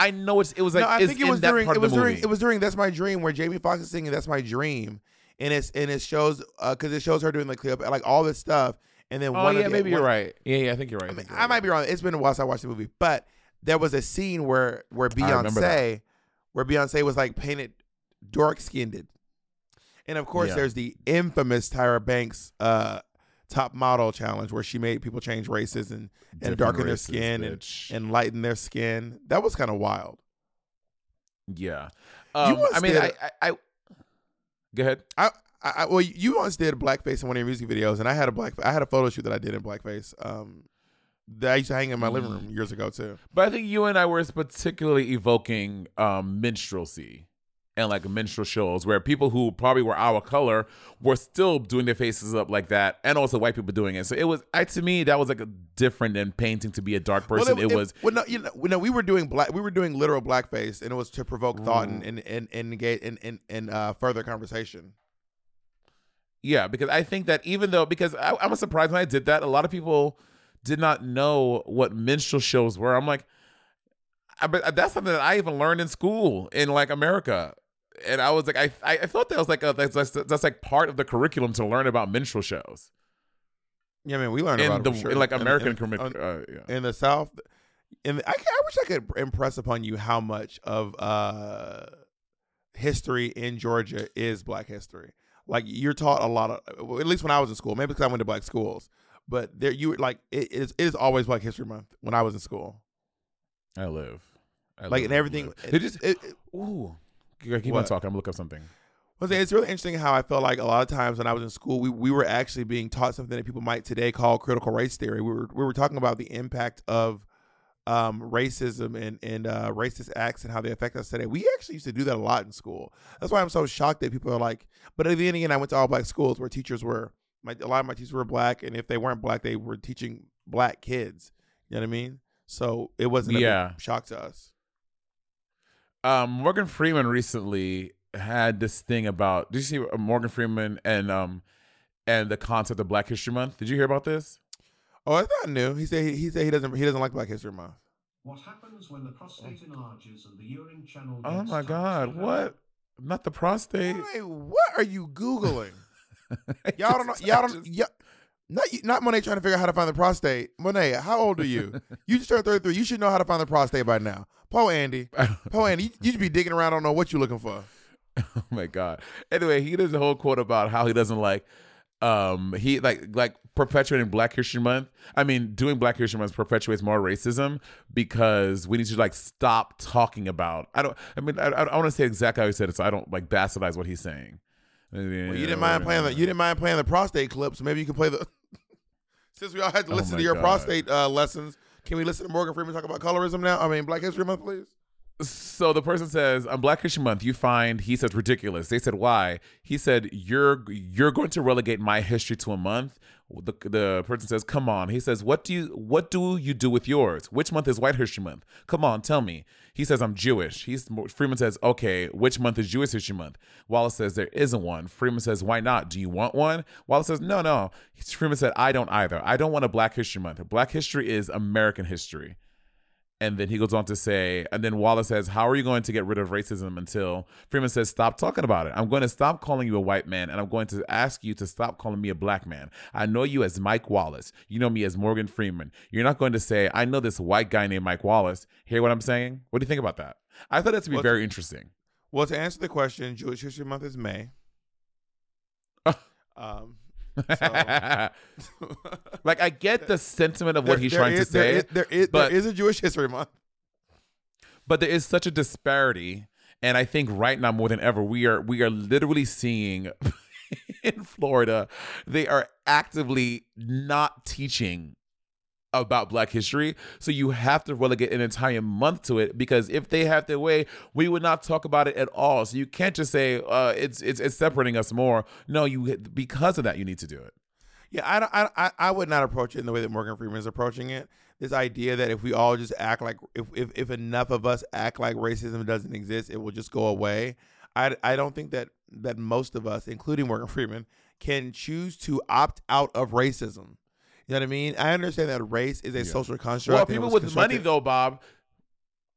Speaker 1: I know it's it was like
Speaker 2: no I think it was during it was during
Speaker 1: movie.
Speaker 2: it was during That's My Dream where Jamie Foxx is singing That's My Dream, and it's and it shows uh because it shows her doing like clip like all this stuff, and then
Speaker 1: Oh
Speaker 2: one of
Speaker 1: yeah,
Speaker 2: the-
Speaker 1: maybe you're right. Yeah, yeah, I think you're right.
Speaker 2: I, mean, I
Speaker 1: right.
Speaker 2: might be wrong. It's been a while since I watched the movie, but there was a scene where where. Beyonce, where Beyonce was like painted dark skinned, and of course
Speaker 1: Yeah.
Speaker 2: there's the infamous Tyra Banks uh, top model challenge where she made people change races and and
Speaker 1: Different
Speaker 2: darken their skin and,
Speaker 1: bitch.
Speaker 2: and lighten their skin. That was kind of wild.
Speaker 1: Yeah. Um,
Speaker 2: once
Speaker 1: I mean,
Speaker 2: did
Speaker 1: I, I, I go ahead.
Speaker 2: I, I, I well, you once did blackface in one of your music videos, and I had a black I had a photo shoot that I did in blackface. Um, that I used to hang in my living room years ago too.
Speaker 1: But I think you and I were particularly evoking um, minstrelsy and like minstrel shows where people who probably were our color were still doing their faces up like that, and also white people doing it. So it was, I to me, that was like a different than painting to be a dark person. it, was
Speaker 2: well, no, you know, well, no, we were doing black, we were doing literal blackface, and it was to provoke thought and and and and engage and and, and uh, further conversation.
Speaker 1: Yeah, because I think that even though because I, I'm surprised when I did that, a lot of people did not know what minstrel shows were. I'm like, I, but that's something that I even learned in school in like America, and I was like, I I, I thought that was like a that's, that's that's like part of the curriculum to learn about minstrel shows
Speaker 2: Yeah, man, we learned
Speaker 1: in
Speaker 2: about
Speaker 1: the
Speaker 2: sure.
Speaker 1: in like American
Speaker 2: in,
Speaker 1: curric- uh, yeah.
Speaker 2: in the South. In the, I, I wish I could impress upon you how much of uh history in Georgia is Black history. Like you're taught a lot of, well, at least when I was in school. Maybe because I went to black schools, but there you were like it is it is always Black History Month when I was in school.
Speaker 1: I live. I
Speaker 2: Like and everything. It,
Speaker 1: just
Speaker 2: it, it-
Speaker 1: ooh. Keep on talking. I'm gonna look up something.
Speaker 2: Saying, it's really interesting how I felt like a lot of times when I was in school, we, we were actually being taught something that people might today call critical race theory. We were we were talking about the impact of um, racism and and uh, racist acts and how they affect us today. We actually used to do that a lot in school. That's why I'm so shocked that people are like. But at the end again, I went to all black schools where teachers were my a lot of my teachers were black, and if they weren't black, they were teaching black kids. You know what I mean? So it wasn't a
Speaker 1: Yeah.
Speaker 2: big shock to us.
Speaker 1: Um, Morgan Freeman recently had this thing about. Did you see uh, Morgan Freeman and um, and the concept of Black History Month. Did you hear about this?
Speaker 2: Oh, I thought new. He said he, he said he doesn't he doesn't like Black History Month.
Speaker 8: What happens when the prostate enlarges and the urine channel
Speaker 1: Oh my? God! What? Not the prostate.
Speaker 2: Wait, what are you googling? *laughs* y'all don't know. Y'all don't. Y'all, not you- not Monet trying to figure out how to find the prostate. Monet, how old are you? *laughs* you just turned thirty three. You should know how to find the prostate by now. Poe Andy, *laughs* Poe Andy, you, you should be digging around. I don't know what you're looking for.
Speaker 1: oh my god. Anyway, he does a whole quote about how he doesn't like um he like like perpetuating Black History Month. I mean, doing Black History Month perpetuates more racism because we need to like stop talking about. I don't. I mean, I, I want to say exactly how he said it, so I don't like bastardize what he's saying.
Speaker 2: Well, you didn't mind playing the you didn't mind playing the prostate clip, so maybe you can play the. *laughs* Since we all had to
Speaker 1: Oh
Speaker 2: listen
Speaker 1: my
Speaker 2: to your
Speaker 1: God.
Speaker 2: prostate uh, lessons, can we listen to Morgan Freeman talk about colorism now? I mean, Black History Month, please.
Speaker 1: So the person says on Black History Month, you find he says ridiculous. They said why? He said you're you're going to relegate my history to a month. The, the person says, "Come on." He says, "What do you what do you do with yours? Which month is White History Month? Come on, tell me." He says, "I'm Jewish." He's Freeman says, "Okay, which month is Jewish History Month?" Wallace says, "There isn't one." Freeman says, "Why not? Do you want one?" Wallace says, "No, no." Freeman said, "I don't either. I don't want a Black History Month. Black history is American history." And then he goes on to say, and then Wallace says, How are you going to get rid of racism until Freeman says, Stop talking about it. I'm going to stop calling you a white man and I'm going to ask you to stop calling me a black man. I know you as Mike Wallace. You know me as Morgan Freeman. You're not going to say, I know this white guy named Mike Wallace. Hear what I'm saying? What do you think about that? I thought that to be
Speaker 2: Well,
Speaker 1: very interesting.
Speaker 2: Well, to answer the question, Jewish History Month is May. *laughs* um, *laughs*
Speaker 1: like, I get the sentiment of what
Speaker 2: there-
Speaker 1: he's
Speaker 2: there
Speaker 1: trying
Speaker 2: is-
Speaker 1: to say.
Speaker 2: There is, there, is,
Speaker 1: but-
Speaker 2: there is a Jewish History Month.
Speaker 1: but there is such a disparity and i think right now more than ever we are we are literally seeing *laughs* in florida they are actively not teaching about black history so you have to relegate an entire month to it because if they have their way we would not talk about it at all so you can't just say uh, it's, it's it's separating us more no you because of that you need to do it
Speaker 2: Yeah, I, I, I would not approach it in the way that Morgan Freeman is approaching it. This idea that if we all just act like if, if, if enough of us act like racism doesn't exist, it will just go away. I, I don't think that that most of us, including Morgan Freeman, can choose to opt out of racism. You know what I mean? I understand that race is a social construct.
Speaker 1: well people with money though bob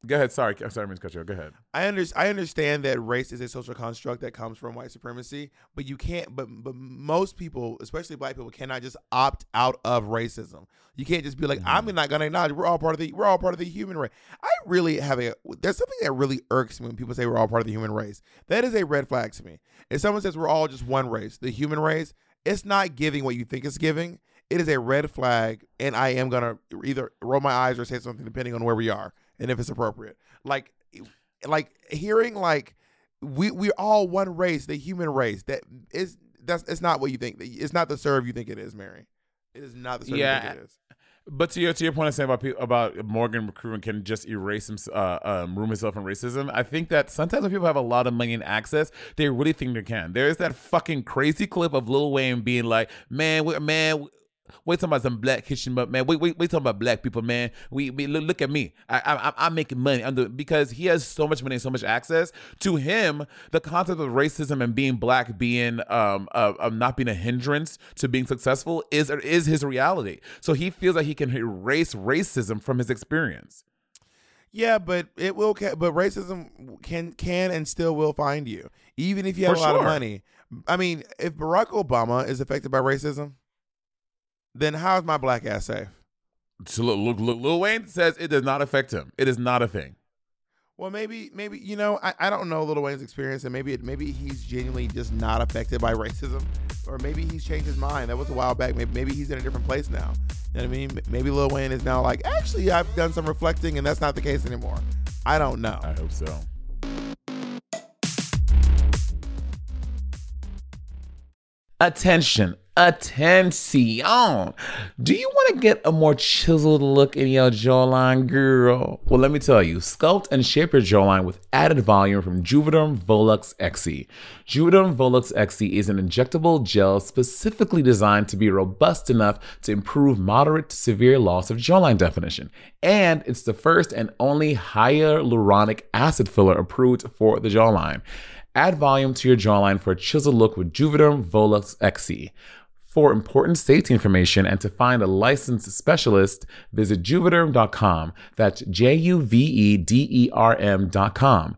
Speaker 1: go ahead sorry i'm sorry I mean to cut you off. go ahead
Speaker 2: I under, I understand that race is a social construct that comes from white supremacy, but you can't. But but most people, especially black people, cannot just opt out of racism. You can't just be like, I'm mm-hmm. not going to acknowledge we're all part of the we're all part of the human race. I really have a there's something that really irks me when people say we're all part of the human race. That is a red flag to me. If someone says we're all just one race, the human race, it's not giving what you think it's giving. It is a red flag, and I am gonna either roll my eyes or say something depending on where we are and if it's appropriate. Like like hearing like we we're all one race, the human race. That is that's it's not what you think. It's not the serve you think it is, Mary. It is not the serve you
Speaker 1: Yeah.
Speaker 2: think it is.
Speaker 1: But to your to your point of saying about people, about Morgan McCruven can just erase him, uh, um, room himself from racism. I think that sometimes when people have a lot of money and access, they really think they can. There is that fucking crazy clip of Lil Wayne being like, "Man, we, man." Wait talking about some black history, but man, wait, wait, wait talking about black people, man. We, we look, look at me. I, I, I'm- I'm making money. Doing because he has so much money and so much access. To him, the concept of racism and being black, being um, uh, um, not being a hindrance to being successful is is his reality. So he feels like he can erase racism from his experience.
Speaker 2: Yeah, but it will. Ca- but racism can can and still will find you, even if you have
Speaker 1: For
Speaker 2: a lot of money. I mean, if Barack Obama is affected by racism, then how is my black ass safe?
Speaker 1: So look, look, look, Lil Wayne says it does not affect him. It is not a thing.
Speaker 2: Well, maybe, maybe you know, I, I don't know Lil Wayne's experience, and maybe it, maybe he's genuinely just not affected by racism, or maybe he's changed his mind. That was a while back. Maybe maybe he's in a different place now. You know what I mean? Maybe Lil Wayne is now like, actually, I've done some reflecting, and that's not the case anymore. I don't know.
Speaker 1: I hope so. Attention, attention. Do you want to get a more chiseled look in your jawline, girl? Well, let me tell you, sculpt and shape your jawline with added volume from Juvederm Volux XC. Juvederm Volux XC is an injectable gel specifically designed to be robust enough to improve moderate to severe loss of jawline definition. And it's the first and only hyaluronic acid filler approved for the jawline. Add volume to your jawline for a chiseled look with Juvederm Volux XC. For important safety information and to find a licensed specialist, visit juvederm.com. That's J U V E D E R M.com.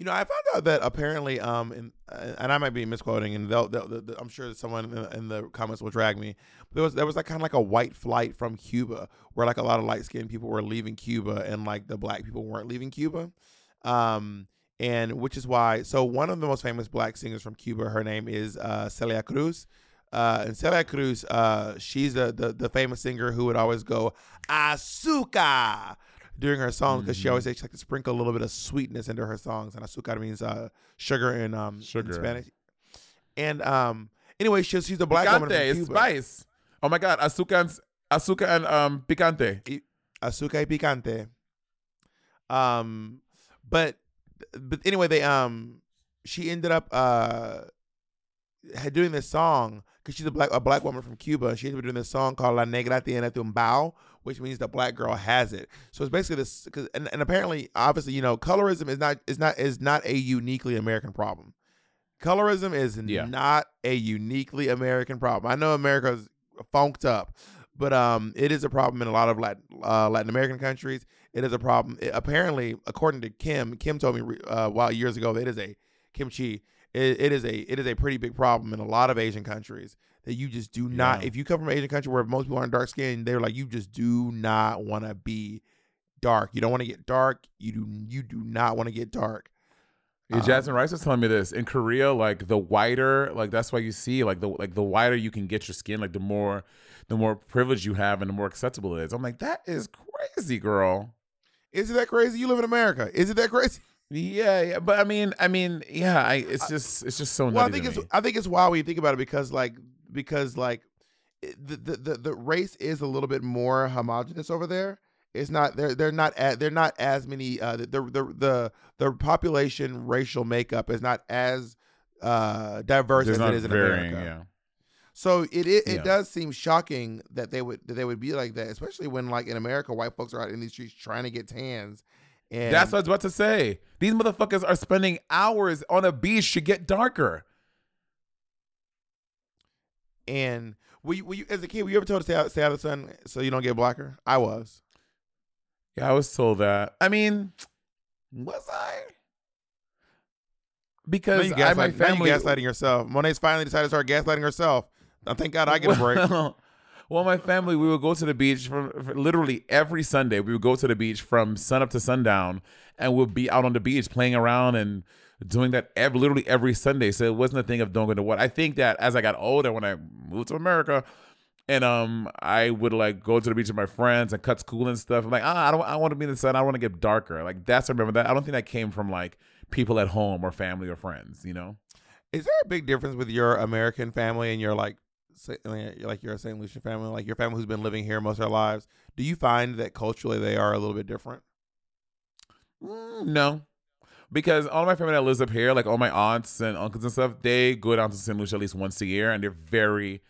Speaker 2: You know, I found out that apparently, um, in, uh, and I might be misquoting, and they'll, they'll, they'll- I'm sure that someone in the, in the comments will drag me. But there was there was like kind of like a white flight from Cuba, where like a lot of light skinned people were leaving Cuba, and like the black people weren't leaving Cuba. Um, and which is why. So one of the most famous black singers from Cuba, her name is uh, Celia Cruz. Uh, and Celia Cruz, uh, she's the, the the famous singer who would always go azúcar during her songs because she always
Speaker 1: Mm-hmm.
Speaker 2: said she like to sprinkle a little bit of sweetness into her songs, and azúcar means uh, sugar in um
Speaker 1: Sugar.
Speaker 2: in Spanish. And um, anyway, she's she's a black woman
Speaker 1: Picante,
Speaker 2: from
Speaker 1: it's
Speaker 2: Cuba.
Speaker 1: spice. Oh my God, azúcar and, azúcar and um, picante.
Speaker 2: azúcar y picante. Um, but but anyway, they um, she ended up uh, doing this song because she's a black a black woman from Cuba. She ended up doing this song called La Negra Tiene Tumbao, which means the black girl has it. So it's basically this, cause, and, and apparently, obviously, you know, colorism is not is not is not a uniquely American problem. Colorism is
Speaker 1: Yeah.
Speaker 2: not a uniquely American problem. I know America's funked up, but um, it is a problem in a lot of Latin uh, Latin American countries. It is a problem. It- apparently, according to Kim, Kim told me uh, a while years ago that it is a kimchi. It, it is a it is a pretty big problem in a lot of Asian countries that you just do not.
Speaker 1: Yeah.
Speaker 2: If you come from an Asian country where most people aren't dark skinned, they're like you just do not want to be dark. You don't want to get dark. You do you do not want to get dark.
Speaker 1: Yeah,
Speaker 2: Um,
Speaker 1: Jasmine Rice was telling me this in Korea. Like the whiter, like that's why you see like the like the whiter you can get your skin, like the more the more privilege you have and the more acceptable it is. I'm like, that is crazy, girl.
Speaker 2: Is it that crazy? You live in America. Is it that crazy?
Speaker 1: Yeah, yeah, but I mean, I mean, yeah, I it's just it's just so.
Speaker 2: Well, I think it's
Speaker 1: me.
Speaker 2: I think it's wild when you think about it because like because like the the the, race is a little bit more homogenous over there. It's not they're they're not at, they're not as many uh the the the the, the population racial makeup is not as uh diverse
Speaker 1: There's
Speaker 2: as it is in
Speaker 1: varying,
Speaker 2: America.
Speaker 1: yeah.
Speaker 2: So it it, it
Speaker 1: Yeah.
Speaker 2: does seem shocking that they would that they would be like that, especially when like in America white folks are out in these streets trying to get tans. And
Speaker 1: That's what I was about to say. These motherfuckers are spending hours on a beach to get darker.
Speaker 2: And were you, were you as a kid? Were you ever told to stay out, stay out of the sun so you don't get blacker? I was.
Speaker 1: Yeah, I was told that. I mean, was I? Because
Speaker 2: you,
Speaker 1: I, my
Speaker 2: now you
Speaker 1: family
Speaker 2: gaslighting yourself. Monet's finally decided to start gaslighting herself. Now, thank God I get a break. *laughs*
Speaker 1: Well, well, my family, we would go to the beach from for literally every Sunday. We would go to the beach from sun up to sundown, and we'd be out on the beach playing around and doing that every, literally every Sunday. So it wasn't a thing of don't go to what. I think that as I got older, when I moved to America, and um, I would like go to the beach with my friends and cut school and stuff. I'm like, ah, I don't, I want to be in the sun. I want to get darker. Like that's I remember that. I don't think that came from like people at home or family or friends. You know.
Speaker 2: Is there a big difference with your American family and your like, Sa- like your St. Lucia family, like your family who's been living here most of their lives? Do you find that culturally they are a little bit different?
Speaker 1: Mm, no. Because all my family that lives up here, like all my aunts and uncles and stuff, they go down to St. Lucia at least once a year and they're very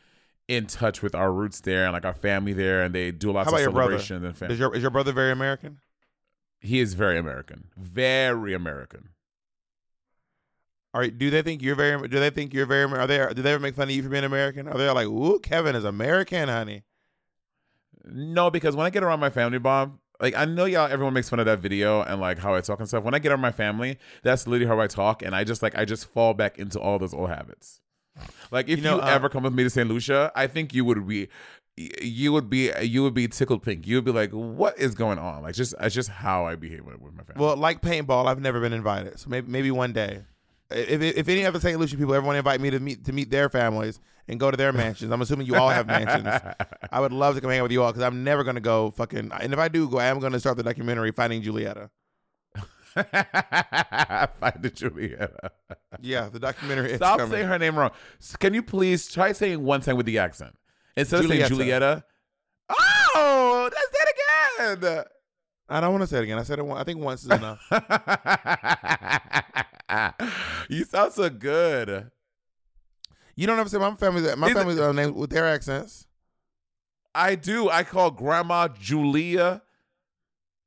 Speaker 1: in touch with our roots there and like our family there and they do lots of celebrations and family.
Speaker 2: Is your is your brother very American?
Speaker 1: he is very American. Very American.
Speaker 2: Are do they think you're very? Do they think you're very? Are they? Do they ever make fun of you for being American? Are they like, "Ooh, Kevin is American, honey"?
Speaker 1: No, because when I get around my family, Bob, like I know y'all everyone makes fun of that video and like how I talk and stuff. When I get around my family, that's literally how I talk and I just like I just fall back into all those old habits. Like if you,
Speaker 2: You uh,
Speaker 1: ever come with me to St. Lucia, I think you would be you would be you would be tickled pink. You would be like, "What is going on?" Like just it's just how I behave with, with my family.
Speaker 2: Well, like paintball, I've never been invited, so maybe maybe one day. If, if, if any other St. Lucia people ever want to invite me to meet to meet their families and go to their mansions, I'm assuming you all have mansions. *laughs* I would love to come hang out with you all because I'm never gonna go fucking. And if I do go, I am gonna start the documentary Finding Julieta. *laughs*
Speaker 1: Finding Julieta.
Speaker 2: Yeah, the documentary.
Speaker 1: Stop
Speaker 2: coming.
Speaker 1: saying her name wrong. Can you please try saying one time with the accent instead of saying
Speaker 2: Julieta.
Speaker 1: Julieta? Oh, that's that again.
Speaker 2: I don't want to say it again. I said it. One, I think once is enough. *laughs* *laughs*
Speaker 1: you sound so good.
Speaker 2: You don't ever say my family. My
Speaker 1: Is
Speaker 2: family's uh, name with their accents.
Speaker 1: I do. I call Grandma Julia.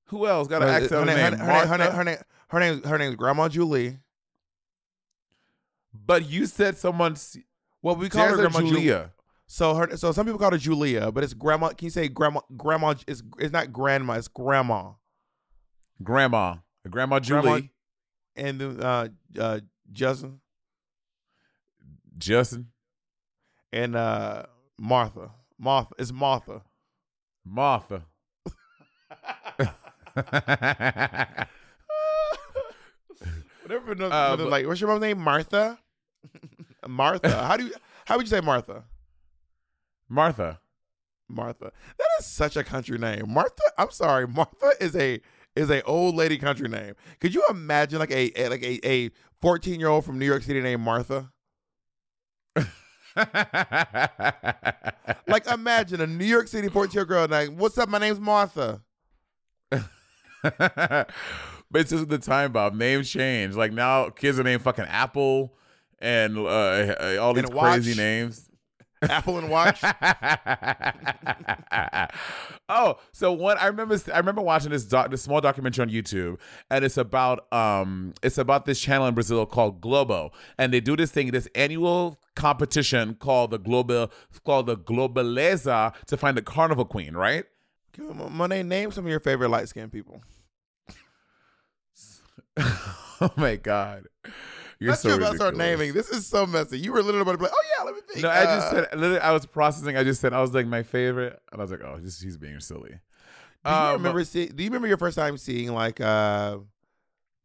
Speaker 1: Who else got an
Speaker 2: Her-
Speaker 1: accent
Speaker 2: her
Speaker 1: on
Speaker 2: name-? Her, name- her, name- her name. Her name. Her name is Grandma Julie.
Speaker 1: But you said someone's.
Speaker 2: Well, we call her Grandma Julia.
Speaker 1: Julia.
Speaker 2: So her. So some people call her Julia, but it's Grandma. Can you say Grandma? Grandma is. It's not grandma. It's Grandma.
Speaker 1: Grandma. Grandma Julie.
Speaker 2: Grandma- And then uh, uh, Justin
Speaker 1: Justin.
Speaker 2: and uh, Martha. Martha. It's Martha.
Speaker 1: Martha. *laughs*
Speaker 2: Whatever. Another,
Speaker 1: Uh, but-
Speaker 2: like, what's your mom's name? Martha. *laughs* Martha. How do you? How would you say Martha?
Speaker 1: Martha.
Speaker 2: Martha. That is such a country name. Martha. I'm sorry. Martha is a is a old lady country name. Could you imagine like a, a like a a 14 year old from New York City named Martha? *laughs* Like imagine a New York City 14 year old girl like, what's up? My name's Martha. *laughs*
Speaker 1: but it's just the time, Bob. Names change. Like now, kids are named fucking Apple and uh, all these
Speaker 2: And
Speaker 1: crazy names.
Speaker 2: Apple and Watch. *laughs*
Speaker 1: oh, so one I remember I remember watching this doc, this small documentary on YouTube, and it's about um it's about this channel in Brazil called Globo, and they do this thing, this annual competition called the Global called the Globeleza to find the Carnival Queen, right?
Speaker 2: Monet, name some of your favorite light skinned people. *laughs*
Speaker 1: oh my god. You're
Speaker 2: That's
Speaker 1: so
Speaker 2: about to start naming. This is so messy. You were literally about to be like, oh yeah, let me think.
Speaker 1: No, I just
Speaker 2: Uh,
Speaker 1: said literally. I was processing. I just said I was like my favorite, and I was like, oh, just he's being silly.
Speaker 2: Do you
Speaker 1: Um,
Speaker 2: remember see, Do you remember your first time seeing like? uh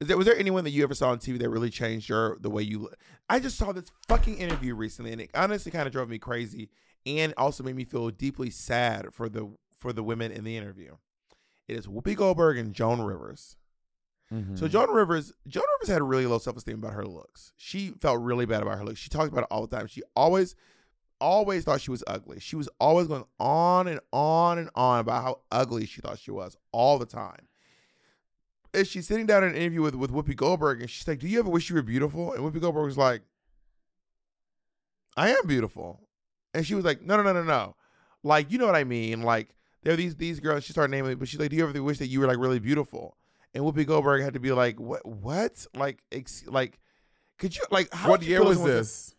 Speaker 2: is there, was there anyone that you ever saw on TV that really changed your the way you? I just saw this fucking interview recently, and it honestly kind of drove me crazy, and also made me feel deeply sad for the for the women in the interview. It is Whoopi Goldberg and Joan Rivers.
Speaker 1: Mm-hmm.
Speaker 2: So Joan Rivers, Joan Rivers had a really low self esteem about her looks. She felt really bad about her looks. She talked about it all the time. She always, always thought she was ugly. She was always going on and on and on about how ugly she thought she was all the time. And she's sitting down in an interview with, with Whoopi Goldberg, and she's like, "Do you ever wish you were beautiful?" And Whoopi Goldberg was like, "I am beautiful," and she was like, "No, no, no, no, no, like you know what I mean? Like there are these these girls." She started naming, but she's like, "Do you ever wish that you were like really beautiful?" And Whoopi Goldberg had to be like, "What? What? Like, ex- like, could you like? How
Speaker 1: what
Speaker 2: you
Speaker 1: year was this?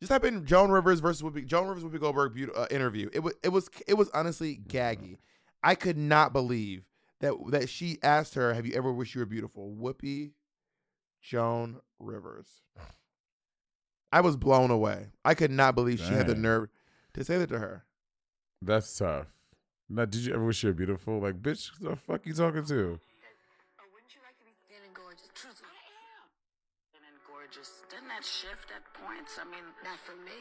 Speaker 2: Just type in Joan Rivers versus Whoopi, Joan Rivers Whoopi Goldberg uh, interview. It was it was it was honestly gaggy. I could not believe that that she asked her, "Have you ever wished you were beautiful?" Whoopi, Joan Rivers. I was blown away. I could not believe she had the nerve to say that to her.
Speaker 1: That's tough. Now, did you ever wish you were beautiful? Like, bitch, the fuck you talking to?
Speaker 9: That shift at points? I mean, not for me.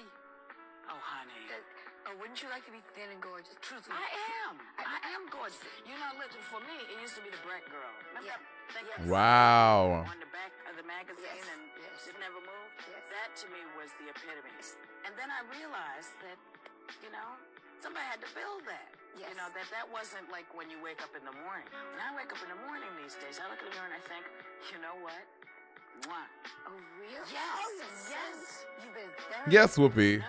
Speaker 9: Oh, honey.
Speaker 10: Uh, wouldn't you like to be thin and gorgeous? Truthfully.
Speaker 9: I am. I am gorgeous. You know, listen, for me, it used to be the Breck girl. Remember
Speaker 10: Yeah. Yes.
Speaker 1: Wow.
Speaker 9: On the back of the magazine
Speaker 10: Yes.
Speaker 9: and
Speaker 10: Yes.
Speaker 9: it never moved. That to me was the epitome. And then I realized that, you know, somebody had to build that.
Speaker 10: Yes.
Speaker 9: You know, that that wasn't like when you wake up in the morning. When I wake up in the morning these days, I look in the mirror and I think, you know what? Mwah.
Speaker 10: Oh.
Speaker 9: Yes.
Speaker 10: Yes. You've been.
Speaker 1: Yes, Whoopi.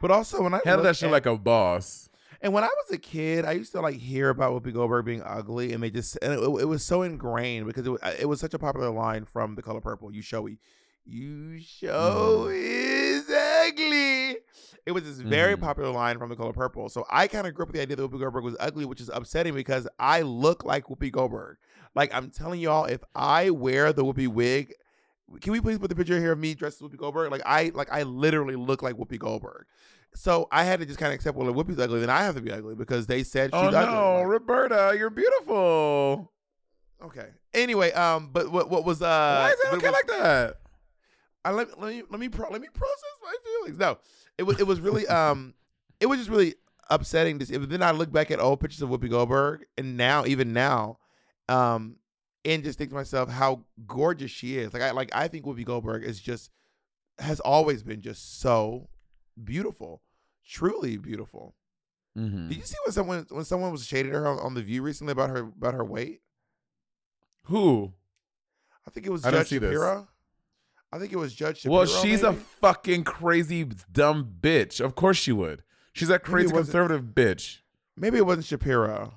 Speaker 2: But also when I
Speaker 1: Handle that shit
Speaker 2: at-
Speaker 1: like a boss.
Speaker 2: And when I was a kid, I used to like hear about Whoopi Goldberg being ugly, and they just and it, it was so ingrained because it was, it was such a popular line from The Color Purple. You showy, you showy. Mm-hmm. is ugly. It was this very
Speaker 1: Mhm.
Speaker 2: popular line from The Color Purple. So I kind of grew up with the idea that Whoopi Goldberg was ugly, which is upsetting because I look like Whoopi Goldberg. Like I'm telling y'all, if I wear the Whoopi wig, can we please put the picture here of me dressed as Whoopi Goldberg? Like I like I literally look like Whoopi Goldberg. So I had to just kind of accept well, if Whoopi's ugly, then I have to be ugly because they said she's
Speaker 1: oh
Speaker 2: ugly.
Speaker 1: no, Roberta, you're beautiful.
Speaker 2: Okay. Anyway, um, but what what was uh?
Speaker 1: Why is it
Speaker 2: but
Speaker 1: okay
Speaker 2: was-
Speaker 1: like that?
Speaker 2: I let, let me let me pro- let me process my feelings. No, it was it was really *laughs* um, it was just really upsetting to see. But then I look back at old pictures of Whoopi Goldberg, and now even now, um, and just think to myself how gorgeous she is. Like I like I think Whoopi Goldberg is just has always been just so beautiful, truly beautiful.
Speaker 1: Mm-hmm.
Speaker 2: Did you see when someone when someone was shading her on, on the View recently about her about her weight?
Speaker 1: Who?
Speaker 2: I think it was
Speaker 1: I
Speaker 2: Judge
Speaker 1: see this.
Speaker 2: I think it was Judge Shapiro.
Speaker 1: Well, she's a fucking crazy dumb bitch. Of course she would. She's a crazy conservative bitch.
Speaker 2: Maybe it wasn't Shapiro.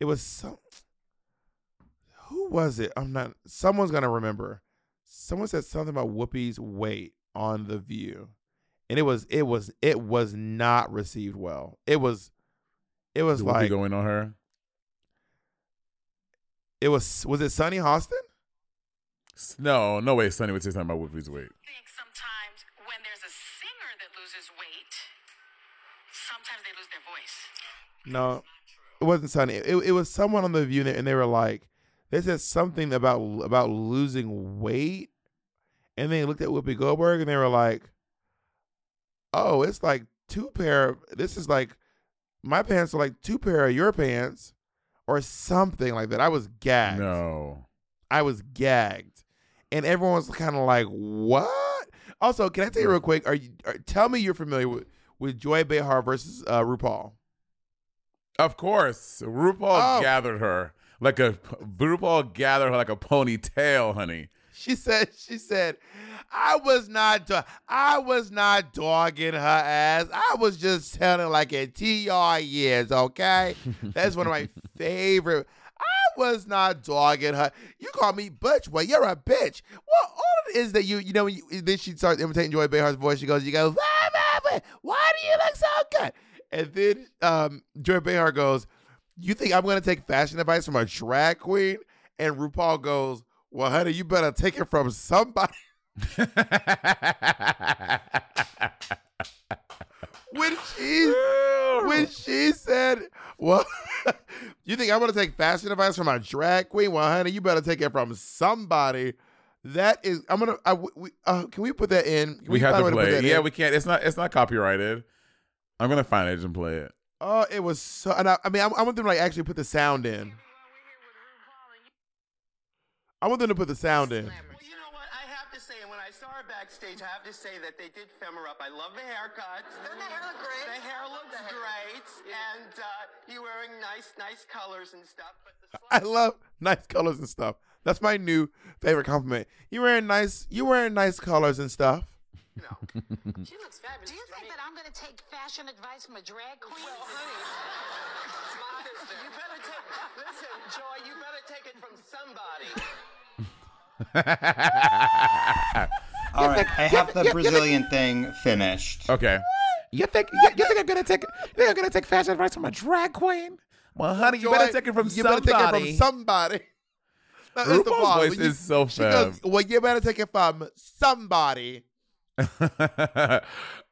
Speaker 2: It was some. Who was it? I'm not. Someone's gonna remember. Someone said something about Whoopi's weight on the View, and it was it was it was not received well. It was, it was
Speaker 1: Is Whoopi
Speaker 2: like
Speaker 1: going on her.
Speaker 2: it was was it Sunny Hostin?
Speaker 1: S- No, no way. Sunny would say something about Whoopi's weight.
Speaker 9: I think sometimes when there's a singer that loses weight, sometimes they lose their voice.
Speaker 2: No, it wasn't Sunny. It, it was someone on the View, and they- and they were like, they said something about about losing weight, and they looked at Whoopi Goldberg, and they were like, "Oh, it's like two pair. Of, this is like my pants are like two pair of your pants, or something like that." I was gagged.
Speaker 1: No.
Speaker 2: I was gagged, and everyone was kind of like, "What?" Also, can I tell you real quick? Are you are, tell me you're familiar with with Joy Behar versus uh, RuPaul?
Speaker 1: Of course, RuPaul
Speaker 2: Oh.
Speaker 1: gathered her like a RuPaul gathered her like a ponytail, honey.
Speaker 2: She said, she said, I was not, do- I was not dogging her ass. I was just telling like a TR years, okay? That's one of my *laughs* favorite. Was not dogging her. You call me butch, well, you're a bitch. Well, all it is that you, you know, when you, then she starts imitating Joy Behar's voice. She goes, you go, "Why, why, why- why do you look so good? And then um, Joy Behar goes, you think I'm going to take fashion advice from a drag queen? And RuPaul goes, well, honey, you better take it from somebody. *laughs* when she when she said, "Well, *laughs* you think I'm gonna take fashion advice from a drag queen? Well, honey, you better take it from somebody." That is, I'm gonna. I, we, uh, can we put that in? Can
Speaker 1: We have to play. it. Yeah,
Speaker 2: in?
Speaker 1: we can't. It's not. It's not copyrighted. I'm gonna find it and play it.
Speaker 2: Oh, it was so. And I, I mean, I, I want them to like actually put the sound in. I want them to put the sound in.
Speaker 11: I saw her backstage, I have to say that they did fem her up. I love the haircut. Doesn't the hair look great? The hair looks great, and uh, you wearing nice, nice colors and stuff. But the *laughs*
Speaker 2: I love nice colors and stuff. That's my new favorite compliment. You wearing nice. You wearing nice colors and stuff. No. *laughs*
Speaker 9: She looks fabulous. Do you think that I'm going to take fashion advice from a drag queen? Well, honey, *laughs* you better take. Listen, Joy, you better take it from somebody.
Speaker 4: All right, I have the Brazilian thing finished.
Speaker 1: Okay. You think you, you think I'm gonna take you think I'm gonna take fashion advice from a drag queen? Well, honey, you
Speaker 2: Joy,
Speaker 1: better take it from
Speaker 2: you
Speaker 1: somebody.
Speaker 2: better take it from somebody. That- that's the
Speaker 1: RuPaul's
Speaker 2: part.
Speaker 1: voice
Speaker 2: When you-
Speaker 1: is so
Speaker 2: she goes. Well, you better take it from somebody. *laughs*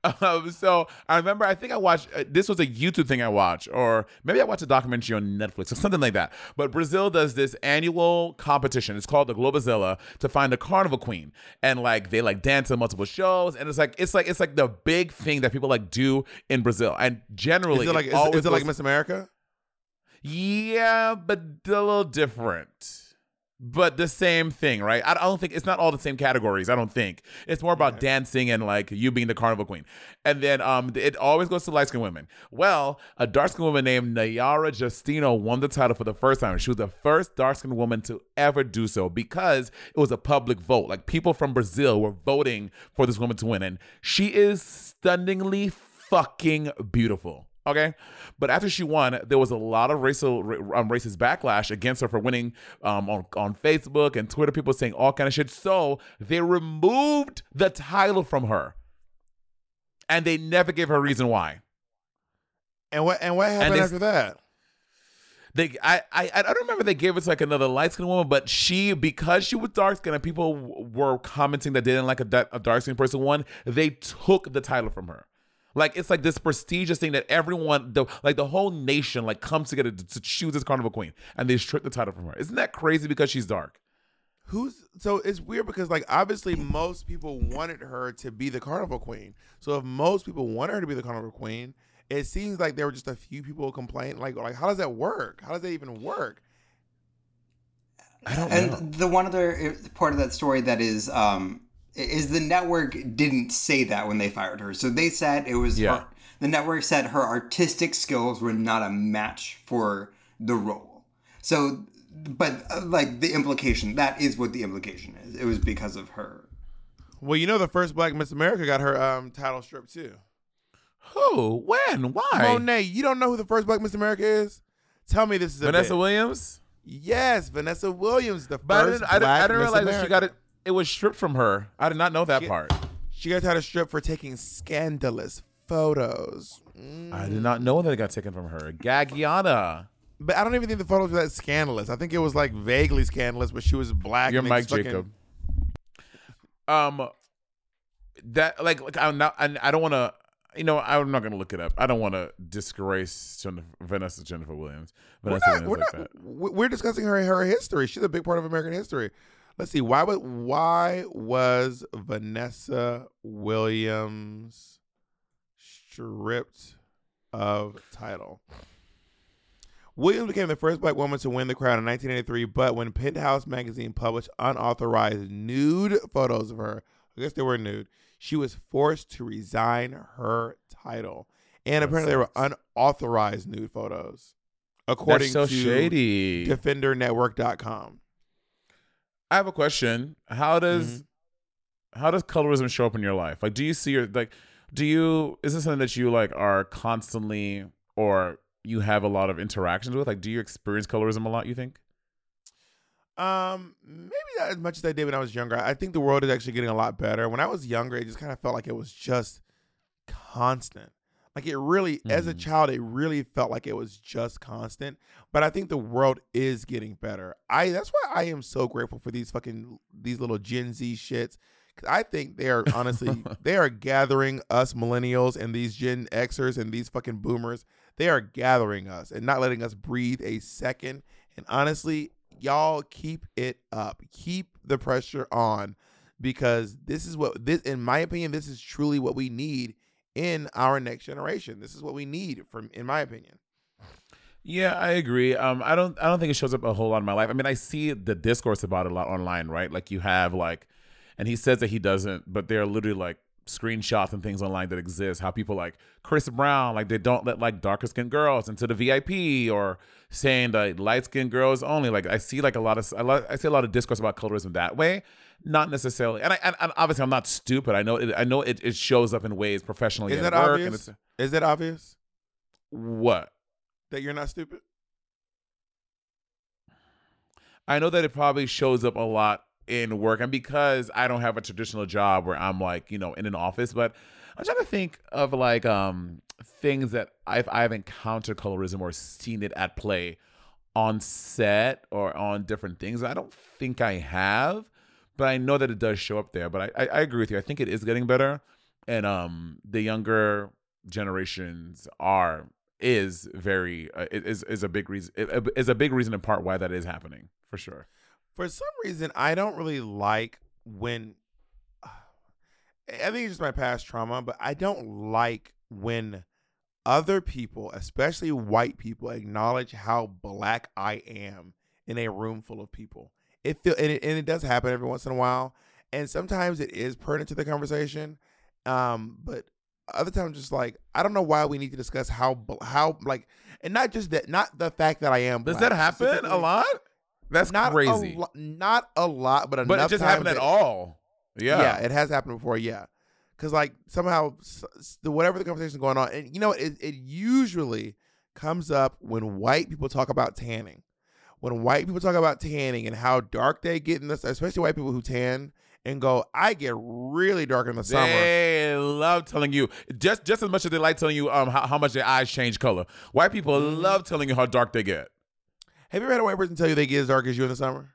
Speaker 2: *laughs*
Speaker 1: um, so I remember, I think I watched uh, this was a YouTube thing I watched, or maybe I watched a documentary on Netflix or something like that. But Brazil does this annual competition. It's called the Globeleza to find a carnival queen, and like they like dance in multiple shows, and it's like it's like it's like the big thing that people like do in Brazil. And generally,
Speaker 2: Is it like is, is it like Miss America?
Speaker 1: yeah, but a little different. But the same thing, right? I don't think it's not all the same categories. I don't think it's more about dancing and like you being the carnival queen. And then um, it always goes to light skinned women. Well, a dark skinned woman named Nayara Justino won the title for the first time. She was the first dark skinned woman to ever do so because it was a public vote. Like people from Brazil were voting for this woman to win, and she is stunningly fucking beautiful. Okay, but after she won, there was a lot of racial um, racist backlash against her for winning um, on on Facebook and Twitter. People saying all kind of shit. So they removed the title from her, and they never gave her a reason why.
Speaker 2: And what and what happened
Speaker 1: they-
Speaker 2: after that?
Speaker 1: They, I, I, I don't remember they gave it to like another light skinned woman, but she, because she was dark skinned and people w- were commenting that they didn't like a, a dark skinned person, one, they took the title from her. Like it's like this prestigious thing that everyone, the, like the whole nation, like comes together to, to choose this carnival queen, and they stripped the title from her. Isn't that crazy? Because she's dark.
Speaker 2: Who's so it's weird because like obviously most people wanted her to be the carnival queen. So if most people wanted her to be the carnival queen, it seems like there were just a few people who complained. Like like how does that work? How does that even work?
Speaker 1: I don't
Speaker 4: and the one other part of that story that is um is the network didn't say that when they fired her. So they said it was
Speaker 1: Yeah.
Speaker 4: her, the network said her artistic skills were not a match for the role. So but uh, like the implication that is what the implication is. It was because of her.
Speaker 2: Well, you know the first black Miss America got her um title stripped too.
Speaker 1: Who? When? Why?
Speaker 2: Monet, you don't know who the first black Miss America is? Tell me this is a
Speaker 1: Vanessa
Speaker 2: bit.
Speaker 1: Williams?
Speaker 2: Yes, Vanessa Williams, the
Speaker 1: But I
Speaker 2: first
Speaker 1: didn't, I didn't,
Speaker 2: black
Speaker 1: I didn't
Speaker 2: Miss
Speaker 1: realize that she
Speaker 2: America.
Speaker 1: got it. It was stripped from her. I did not know that
Speaker 2: She-
Speaker 1: part.
Speaker 2: She got title strip for taking scandalous photos.
Speaker 1: I did not know that it got taken from her. Gagiana.
Speaker 2: But I don't even think the photos were that scandalous. I think it was like vaguely scandalous, but she was black.
Speaker 1: You're Mike
Speaker 2: fucking-
Speaker 1: Jacob. Um, that like like I'm not. I, I don't want to. You know, I'm not gonna look it up. I don't want to disgrace Jennifer, Vanessa Jennifer Williams.
Speaker 2: We're not,
Speaker 1: Williams
Speaker 2: we're,
Speaker 1: like
Speaker 2: not, we're discussing her her history. She's a big part of American history. Let's see. Why would why was Vanessa Williams stripped of title? Williams became the first black woman to win the crown in 1983, but when Penthouse magazine published unauthorized nude photos of her, I guess they were nude, she was forced to resign her title. And apparently there were unauthorized nude photos, according
Speaker 1: so
Speaker 2: to
Speaker 1: shady.
Speaker 2: DefenderNetwork.com.
Speaker 1: I have a question. How does
Speaker 2: Mm-hmm.
Speaker 1: how does colorism show up in your life? Like, do you see your like? Do you is this something that you like are constantly or you have a lot of interactions with? Like, do you experience colorism a lot? You think?
Speaker 2: Um, maybe not as much as I did when I was younger. I think the world is actually getting a lot better. When I was younger, it just kind of felt like it was just constant. Like it really, as a
Speaker 1: Mhm.
Speaker 2: child, it really felt like it was just constant. But I think the world is getting better. I that's why I am so grateful for these fucking these little Gen Z shits. Cause I think they are honestly *laughs* they are gathering us millennials and these Gen Xers and these fucking boomers. They are gathering us and not letting us breathe a second. And honestly, y'all keep it up. Keep the pressure on because this is what this in my opinion this is truly what we need in our next generation. This is what we need from in my opinion.
Speaker 1: Yeah, I agree. Um, I don't I don't think it shows up a whole lot in my life. I mean, I see the discourse about it a lot online, right? Like you have like, and he says that he doesn't, but they're literally like screenshots and things online that exist. How people like Chris Brown, like they don't let like darker skinned girls into the VIP, or saying that light skinned girls only. Like I see like a lot of I see a lot of discourse about colorism that way. Not necessarily, and I and, and obviously I'm not stupid. I know it, I know it, it shows up in ways professionally
Speaker 2: Is
Speaker 1: at
Speaker 2: that obvious? Is that obvious
Speaker 1: what?
Speaker 2: that you're not stupid?
Speaker 1: I know that it probably shows up a lot in work, and because I don't have a traditional job where I'm like, you know, in an office, but I'm trying to think of like um things that I've I've encountered colorism or seen it at play on set or on different things. I don't think I have, but I know that it does show up there. But I I, I agree with you. I think it is getting better, and um the younger generations are is very uh, is is a big reason is a big reason in part why that is happening for sure.
Speaker 2: For some reason, I don't really like when. I think it's just my past trauma, but I don't like when other people, especially white people, acknowledge how black I am in a room full of people. It feel and it, and it does happen every once in a while, and sometimes it is pertinent to the conversation. Um, but other times, just like I don't know why we need to discuss how how like, and not just that, not the fact that I am.
Speaker 1: Does
Speaker 2: black,
Speaker 1: that happen a lot? That's
Speaker 2: not
Speaker 1: crazy.
Speaker 2: A lo- not a lot, but enough.
Speaker 1: But it just happened at all. Yeah.
Speaker 2: yeah, it has happened before. Yeah, because like somehow s- s- the whatever the conversation is going on, and you know, it it usually comes up when white people talk about tanning. When white people talk about tanning and how dark they get in this, especially white people who tan and go, I get really dark in the summer.
Speaker 1: They love telling you just just as much as they like telling you um how, how much their eyes change color. White people
Speaker 2: Mm-hmm.
Speaker 1: love telling you how dark they get.
Speaker 2: Have you ever had a white person tell you they get as dark as you in the summer?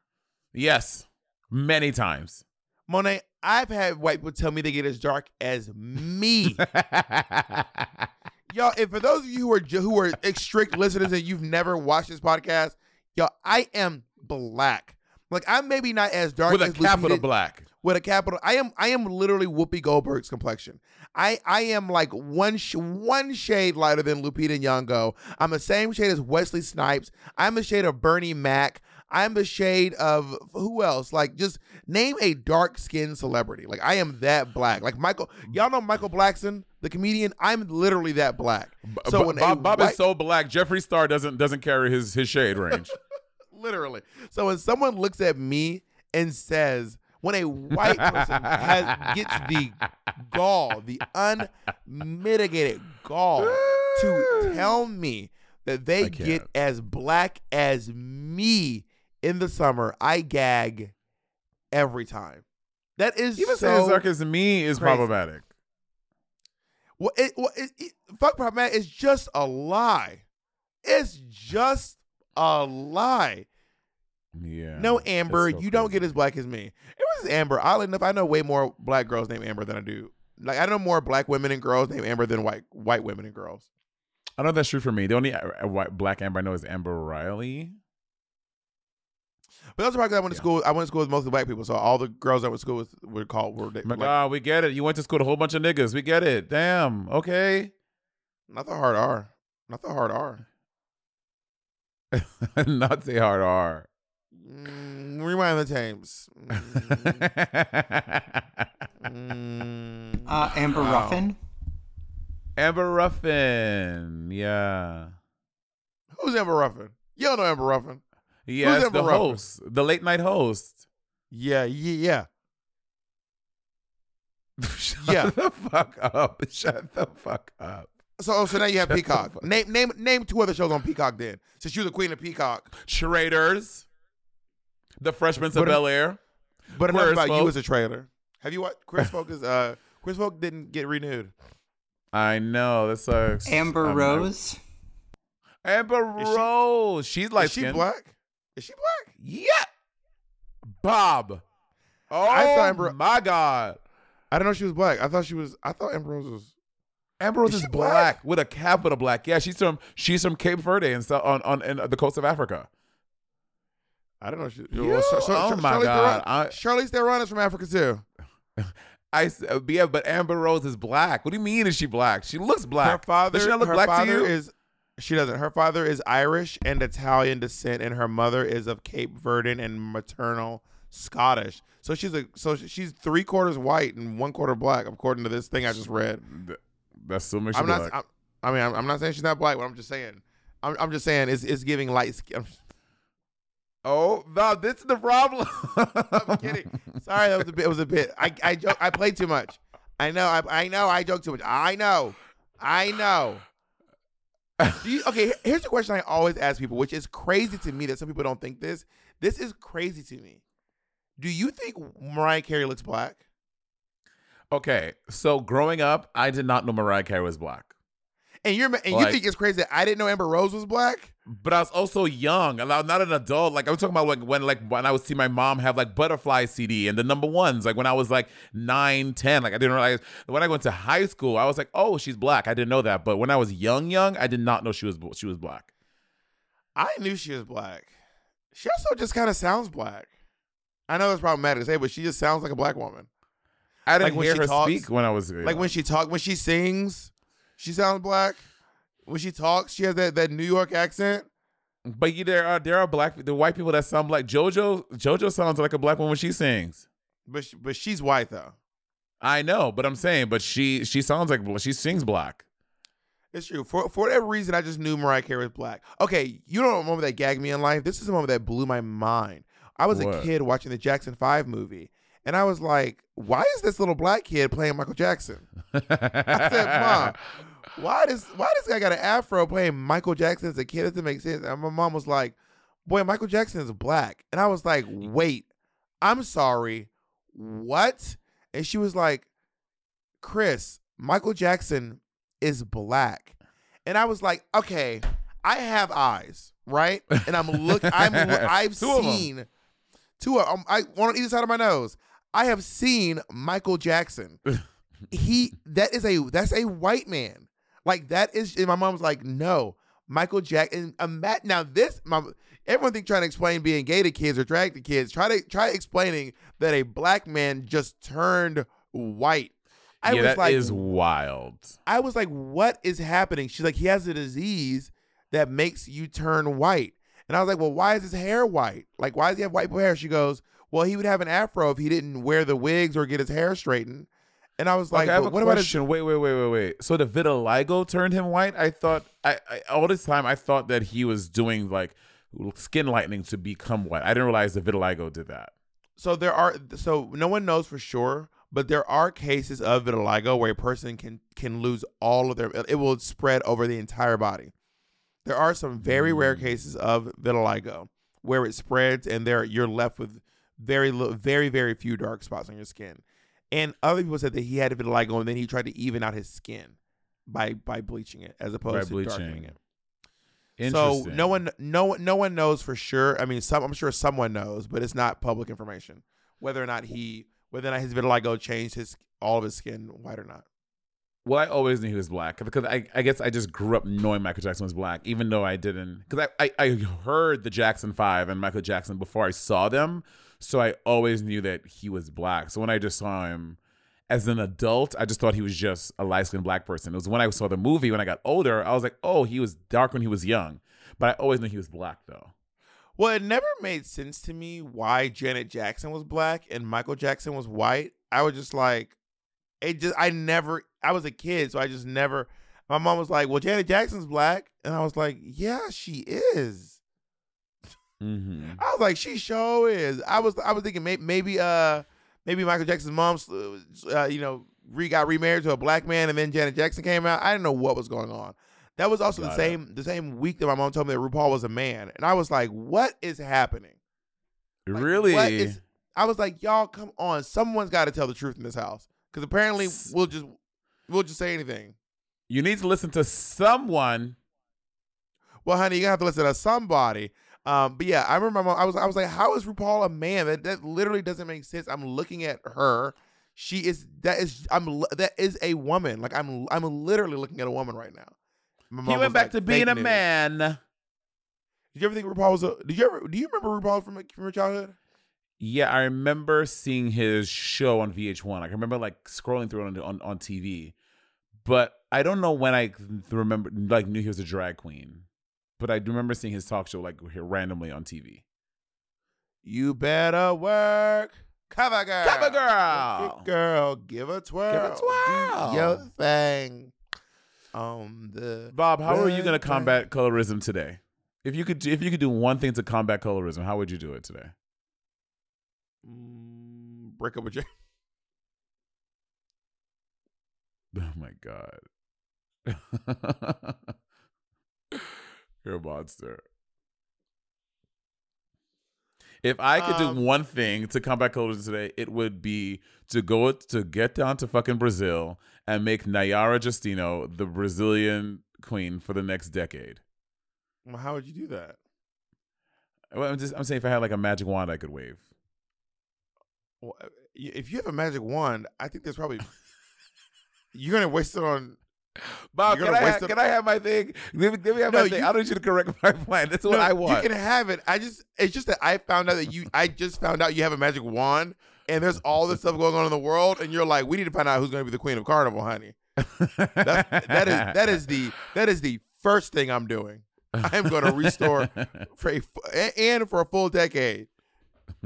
Speaker 1: Yes, many times.
Speaker 2: Monet, I've had white people tell me they get as dark as me. *laughs* y'all, and for those of you who are who are strict listeners and you've never watched this podcast, y'all, I am black. Like I'm maybe not as dark
Speaker 1: With a capital
Speaker 2: Lupita-
Speaker 1: black.
Speaker 2: With a capital, I am. I am literally Whoopi Goldberg's complexion. I I am like one sh- one shade lighter than Lupita Nyong'o. I'm the same shade as Wesley Snipes. I'm the shade of Bernie Mac. I'm the shade of who else? Like just name a dark skinned celebrity. Like I am that black. Like Michael, y'all know Michael Blackson, the comedian. I'm literally that black. So when
Speaker 1: Bob, Bob
Speaker 2: white-
Speaker 1: is so black. Jeffree Star doesn't doesn't carry his his shade range. *laughs*
Speaker 2: literally. So when someone looks at me and says, when a white person has gets the gall, the unmitigated gall to tell me that they get as black as me in the summer, I gag every time. That is
Speaker 1: Even
Speaker 2: so
Speaker 1: saying dark as me is
Speaker 2: crazy.
Speaker 1: problematic.
Speaker 2: Well, it, well it, it, fuck problematic. It's just a lie. It's just a lie.
Speaker 1: Yeah.
Speaker 2: No, Amber,
Speaker 1: so
Speaker 2: you don't get as black as me. It was Amber. Oddly enough, I know way more black girls named Amber than I do. Like I know more black women and girls named Amber than white white women and girls.
Speaker 1: I know that's true for me. The only uh, uh, white black Amber I know is Amber Riley.
Speaker 2: But that's probably 'cause I went to school. I went to school with mostly black people, so all the girls I went to school with were called were
Speaker 1: My
Speaker 2: like,
Speaker 1: God, we get it. You went to school with a whole bunch of niggas. We get it. Damn. Okay.
Speaker 2: not the hard R, not the hard R. *laughs*
Speaker 1: Not the hard R.
Speaker 2: Mm, rewind the tapes. Mm, *laughs*
Speaker 4: Uh, Amber
Speaker 2: wow.
Speaker 4: Ruffin.
Speaker 1: Amber Ruffin. Yeah.
Speaker 2: Who's Amber Ruffin? You don't know Amber Ruffin.
Speaker 1: Yes,
Speaker 2: Amber
Speaker 1: the
Speaker 2: Ruffin?
Speaker 1: host, the late night host.
Speaker 2: Yeah, yeah, yeah. *laughs*
Speaker 1: Shut
Speaker 2: Yeah.
Speaker 1: the fuck up. *laughs* Shut the fuck up.
Speaker 2: So, so now you have *laughs*
Speaker 1: Shut
Speaker 2: Peacock. Name, name, name two other shows on Peacock. Then, since you're the queen of Peacock.
Speaker 1: Traitors. The Freshmen of Bel Air.
Speaker 2: But enough
Speaker 1: Queers
Speaker 2: about you as a trailer. Have you watched Queer as Folk? Is uh, Queer as Folk didn't get renewed.
Speaker 1: I know. That sucks.
Speaker 4: Amber
Speaker 1: I'm-
Speaker 4: Rose.
Speaker 1: Amber
Speaker 2: Is she-
Speaker 1: Rose. She's like
Speaker 2: Is she black? Is she black?
Speaker 1: Yeah. Bob. Oh
Speaker 2: I saw Amber-
Speaker 1: my God.
Speaker 2: I didn't know she was black. I thought she was. I thought Amber Rose was.
Speaker 1: Amber Rose
Speaker 2: Is
Speaker 1: is, black?
Speaker 2: black?
Speaker 1: with a capital black. Yeah, she's from she's from Cape Verde and so on on in the coast of Africa.
Speaker 2: I don't know. She,
Speaker 1: You-
Speaker 2: well, Char- Char-
Speaker 1: oh my
Speaker 2: Charlize
Speaker 1: God,
Speaker 2: Theron-
Speaker 1: I-
Speaker 2: Charlize Theron is from Africa too. *laughs*
Speaker 1: I s- yeah, but Amber Rose is black. What do you mean is she black? She looks black.
Speaker 2: Her father.
Speaker 1: Does she not look black
Speaker 2: father
Speaker 1: to you?
Speaker 2: is. She doesn't. Her father is Irish and Italian descent, and her mother is of Cape Verdean and maternal Scottish. So she's a. So she's three quarters white and one quarter black, according to this thing I just read.
Speaker 1: Th- That's so much
Speaker 2: I'm not.
Speaker 1: black.
Speaker 2: I mean, I'm, I'm not saying she's not black, but I'm just saying. I'm, I'm just saying it's, it's giving light skin.
Speaker 1: oh, no, this is the problem. *laughs*
Speaker 2: I'm kidding. Sorry, that was a bit. It was a bit. I I joke. I played too much. I know. I I know. I joke too much. I know. I know. *laughs* Do you, okay, here's the question I always ask people, which is crazy to me that some people don't think this. This is crazy to me. Do you think Mariah Carey looks black?
Speaker 1: okay, so growing up, I did not know Mariah Carey was black.
Speaker 2: And you're and you think it's crazy that I didn't know Amber Rose was black?
Speaker 1: But I was also young, and I'm not an adult. Like I'm talking about like when like when I would see my mom have like Butterfly CD and the number ones. Like when I was like nine, ten. Like I didn't realize when I went to high school, I was like, oh, she's black. I didn't know that. But when I was young, young, I did not know she was she was black.
Speaker 2: I knew she was black. She also just kind of sounds black. I know that's problematic to say, but she just sounds like a black woman.
Speaker 1: I didn't
Speaker 2: Like when
Speaker 1: hear
Speaker 2: she
Speaker 1: her
Speaker 2: talks-
Speaker 1: speak when I was
Speaker 2: Like when she talk, when she sings, she sounds black. When she talks, she has that, that New York accent.
Speaker 1: But you, there are there are black the white people that sound like JoJo. JoJo sounds like a black woman when she sings.
Speaker 2: But she, but she's white though.
Speaker 1: I know, but I'm saying, but she she sounds like she sings black.
Speaker 2: It's true. For for whatever reason, I just knew Mariah Carey was black. Okay, you don't remember that gagged me in life. This is a moment that blew my mind. I was a kid watching the Jackson Five movie, and I was like, "Why is this little black kid playing Michael Jackson?" I said, "Mom, why does why this guy got an afro playing Michael Jackson as a kid? It doesn't make sense." And my mom was like, "Boy, Michael Jackson is black," and I was like, "Wait, I'm sorry, what?" And she was like, "Chris, Michael Jackson is black," and I was like, "Okay." I have eyes, right? And I'm look. I'm. *laughs* I've
Speaker 1: Two of
Speaker 2: seen two. Of, um, I one on either side of my nose. I have seen Michael Jackson. *laughs* he that is a that's a white man. Like that is. And my mom's like, no, Michael Jack Jackson. Um, that, now this, my everyone think trying to explain being gay to kids or drag to kids. Try to try explaining that a black man just turned white. I
Speaker 1: yeah,
Speaker 2: was
Speaker 1: that
Speaker 2: like,
Speaker 1: is wild.
Speaker 2: I was like, what is happening? She's like, he has a disease that makes you turn white. And I was like, well, why is his hair white? Like, why does he have white hair? She goes, well, he would have an afro if he didn't wear the wigs or get his hair straightened. And I was like,
Speaker 1: okay, I have a
Speaker 2: what about his
Speaker 1: question. Wait, wait, wait, wait, wait. So the vitiligo turned him white? I thought, I, I all this time, I thought that he was doing like skin lightening to become white. I didn't realize the vitiligo did that.
Speaker 2: so there are so no one knows for sure, but there are cases of vitiligo where a person can can lose all of their it will spread over the entire body. There are some very rare hmm. cases of vitiligo where it spreads and there you're left with very little, very very few dark spots on your skin. And other people said that he had a vitiligo and then he tried to even out his skin by by bleaching it as opposed to darkening it. So no one, no one, no one knows for sure. I mean, some I'm sure someone knows, but it's not public information whether or not he, whether or not his vitiligo changed his all of his skin white or not.
Speaker 1: Well, I always knew he was black because I, I guess I just grew up knowing Michael Jackson was black, even though I didn't. Because I, I, I heard the Jackson Five and Michael Jackson before I saw them, so I always knew that he was black. So when I just saw him as an adult, I just thought he was just a light skinned black person. It was when I saw the movie when I got older, I was like, oh, he was dark when he was young, but I always knew he was black though.
Speaker 2: Well, it never made sense to me why Janet Jackson was black and Michael Jackson was white. I was just like, it just I never. I was a kid, so I just never. My mom was like, "Well, Janet Jackson's black," and I was like, "Yeah, she is."
Speaker 1: Mm-hmm.
Speaker 2: I was like, "She sure is." I was I was thinking maybe maybe uh maybe Michael Jackson's mom uh, you know re got remarried to a black man, and then Janet Jackson came out. I didn't know what was going on. That was also
Speaker 1: Got
Speaker 2: the
Speaker 1: it.
Speaker 2: same the same week that my mom told me that RuPaul was a man, and I was like, "What is happening?" Like,
Speaker 1: really?
Speaker 2: What is? I was like, "Y'all, come on! Someone's got to tell the truth in this house, because apparently we'll just we'll just say anything."
Speaker 1: you need to listen to someone.
Speaker 2: Well, honey, you have to listen to somebody. Um, but yeah, I remember mom, I was I was like, how is RuPaul a man? That that literally doesn't make sense. I'm looking at her. She is that is I'm that is a woman. Like I'm I'm literally looking at a woman right now.
Speaker 1: He went back
Speaker 2: like,
Speaker 1: to being a
Speaker 2: news."
Speaker 1: man.
Speaker 2: Did you ever think RuPaul was a? Did you ever? Do you remember RuPaul from from your childhood?
Speaker 1: Yeah, I remember seeing his show on VH1. Like, I remember like scrolling through it on, on on TV, but I don't know when I remember like knew he was a drag queen. But I do remember seeing his talk show like randomly on TV.
Speaker 2: You better work. Cover girl.
Speaker 1: Cover girl.
Speaker 2: Girl. Give a twirl.
Speaker 1: Give a twirl.
Speaker 2: Do your thing. On the
Speaker 1: Bob, how are you going to combat colorism today? If you could, if you could do one thing to combat colorism, how would you do it today?
Speaker 2: Mm, break up with Jay. *laughs*
Speaker 1: Oh my god, *laughs* you're a monster. If I could
Speaker 2: Um,
Speaker 1: do one thing to combat colorism today, it would be to go to get down to fucking Brazil and make Nayara Justino the Brazilian queen for the next decade.
Speaker 2: Well, how would you do that?
Speaker 1: Well, I'm just I'm saying if I had like a magic wand I could wave.
Speaker 2: Well, if you have a magic wand, I think there's probably you're gonna waste it on.
Speaker 1: Bob, can I, have, can I have my thing? Let me, let me have
Speaker 2: No,
Speaker 1: my thing.
Speaker 2: you-
Speaker 1: I don't need you to correct my *laughs* plan. That's what
Speaker 2: No,
Speaker 1: I want.
Speaker 2: You can have it. I just it's just that I found out that you I just found out you have a magic wand and there's all this stuff going on in the world and you're like, we need to find out who's gonna be the queen of carnival, honey. That's, that is that is the that is the first thing I'm doing. I'm gonna restore *laughs* for a and for a full decade.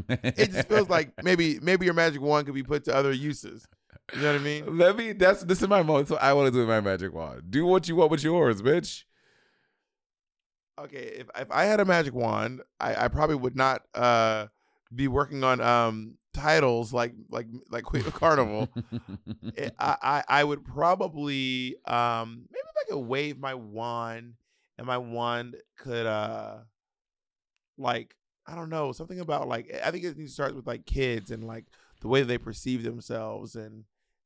Speaker 2: It just feels like maybe maybe your magic wand could be put to other uses. You know what I mean?
Speaker 1: Let me. That's this is my moment. So I want to do with my magic wand. Do what you want with yours, bitch.
Speaker 2: Okay, if if I had a magic wand, I, I probably would not uh be working on um titles like like like Queen of *laughs* Carnival. It- *laughs* I, I I would probably um maybe if I could wave my wand and my wand could uh like I don't know something about like I think it needs to start with like kids and like the way they perceive themselves and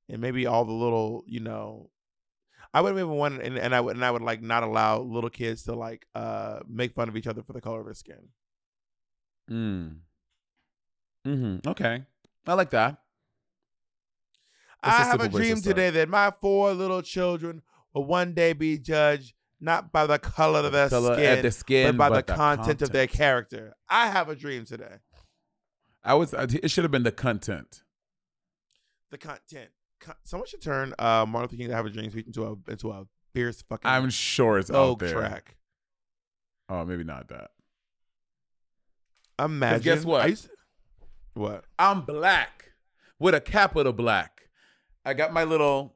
Speaker 2: and maybe all the little you know I would have even one, and, and I would and I would like not allow little kids to like uh make fun of each other for the color of their skin.
Speaker 1: Mm. Mm-hmm. Okay. I like that. That's
Speaker 2: I
Speaker 1: a
Speaker 2: have a dream today that my four little children will one day be judged not by the color of their
Speaker 1: Color
Speaker 2: skin,
Speaker 1: their skin,
Speaker 2: but by
Speaker 1: but
Speaker 2: the,
Speaker 1: the
Speaker 2: content, of their character. I have a dream today.
Speaker 1: I was. It should have been the content.
Speaker 2: The content. Someone should turn uh, Martin Luther King to have a dream speech into a into a fierce fucking.
Speaker 1: I'm sure it's out there.
Speaker 2: track.
Speaker 1: Oh, maybe not that.
Speaker 2: Imagine.
Speaker 1: guess what?
Speaker 2: To- what?
Speaker 1: I'm black with a capital black. I got my little,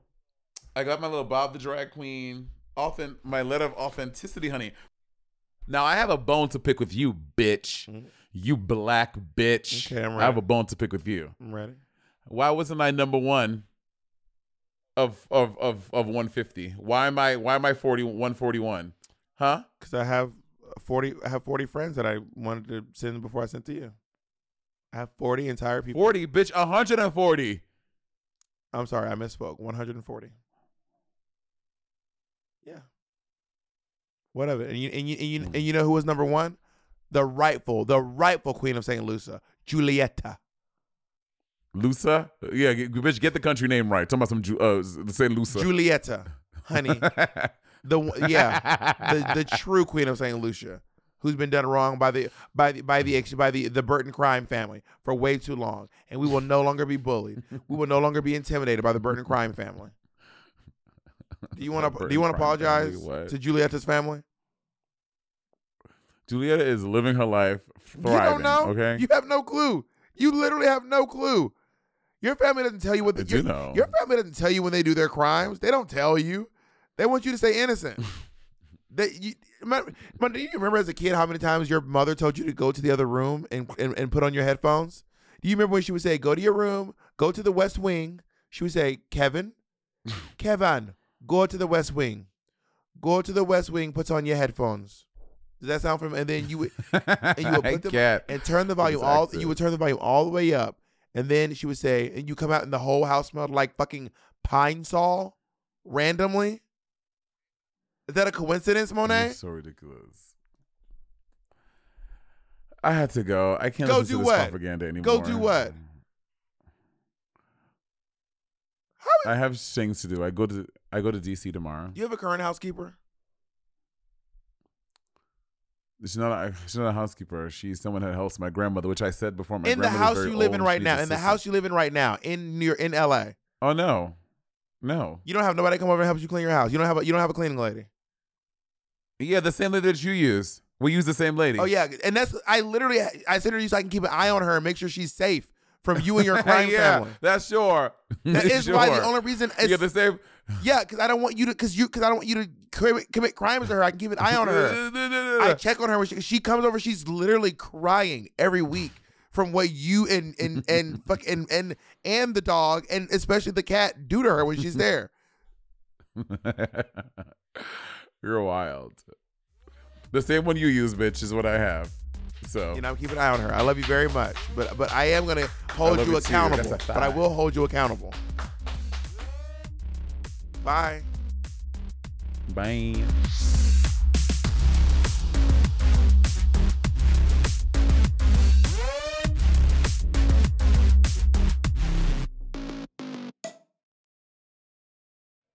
Speaker 1: I got my little Bob the Drag Queen, often my letter of authenticity, honey. Now I have a bone to pick with you, bitch. You black bitch.
Speaker 2: Mm-hmm. Okay, I'm
Speaker 1: I have a bone to pick with you.
Speaker 2: I'm ready.
Speaker 1: Why wasn't I number one of of of of 150? Why am I why am I 40 141? Huh?
Speaker 2: Because I have forty. I have forty friends that I wanted to send before I sent to you. I have forty entire people.
Speaker 1: 40, bitch, 140.
Speaker 2: I'm sorry, I misspoke. One hundred and forty. Yeah. Whatever. And you and you and you, and you know who was number one? The rightful, the rightful queen of Saint Lucia, Julieta.
Speaker 1: Lusa? Yeah, g- bitch, get the country name right. Talking about some Ju- uh say Lusa.
Speaker 2: Julieta, honey. *laughs* the yeah, the the true queen of Saint Lucia, who's been done wrong by the by the by the by the the Burton crime family for way too long, and we will no longer be bullied. we will no longer be intimidated by the Burton crime family. Do you want to do you want to
Speaker 1: family,
Speaker 2: apologize to Julieta's family?
Speaker 1: Julieta is living her life thriving.
Speaker 2: You don't know.
Speaker 1: Okay.
Speaker 2: You have no clue. You literally have no clue. Your family doesn't tell you what they
Speaker 1: do
Speaker 2: your,
Speaker 1: know.
Speaker 2: your family doesn't tell you when they do their crimes. They don't tell you. They want you to stay innocent. *laughs* they, you, do you remember as a kid how many times your mother told you to go to the other room and, and, and put on your headphones? Do you remember when she would say, "Go to your room, go to the West Wing"? She would say, "Kevin, *laughs* Kevin, go to the West Wing, go to the West Wing, put on your headphones." Does that sound familiar? And then you would and you would *laughs* put them and turn the volume all. You would turn the volume all the way up, and then she would say, and you come out and the whole house smelled like fucking Pine-Sol randomly. Is that a coincidence, Monét?
Speaker 1: You're so ridiculous. I had to go. I can't
Speaker 2: Go
Speaker 1: listen
Speaker 2: do
Speaker 1: to this
Speaker 2: what?
Speaker 1: propaganda anymore.
Speaker 2: Go do what?
Speaker 1: I have things to do. I go to I go to DC tomorrow.
Speaker 2: You have a current housekeeper?
Speaker 1: She's not a, she's not a housekeeper. She's someone that helps my grandmother, which I said before. My
Speaker 2: in the house you live
Speaker 1: old
Speaker 2: in right now. In the house you live in right now in York, in L.A.
Speaker 1: Oh no, no.
Speaker 2: You don't have nobody come over and help you clean your house. You don't have a you don't have a cleaning lady.
Speaker 1: Yeah, the same lady that you use. We use the same lady.
Speaker 2: Oh yeah, and that's I literally I sent her to you so I can keep an eye on her and make sure she's safe from you and your *laughs* crime
Speaker 1: yeah,
Speaker 2: family.
Speaker 1: that's sure.
Speaker 2: That *laughs* is why the only reason
Speaker 1: You
Speaker 2: it's,
Speaker 1: get the same. *sighs*
Speaker 2: Yeah, because I don't want you to because you because I don't want you to commit, commit crimes to her. I can keep an eye on her. I *laughs* check on her when she, she comes over. She's literally crying every week from what you and and and *laughs* fuck and and and the dog and especially the cat do to her when she's there. *laughs*
Speaker 1: You're wild. The same one you use, bitch, is what I have. So
Speaker 2: You know, I'm keeping an eye on her. I love you very much, but but I am gonna hold you
Speaker 1: you
Speaker 2: accountable. But I will hold you accountable. Bye.
Speaker 1: Bye.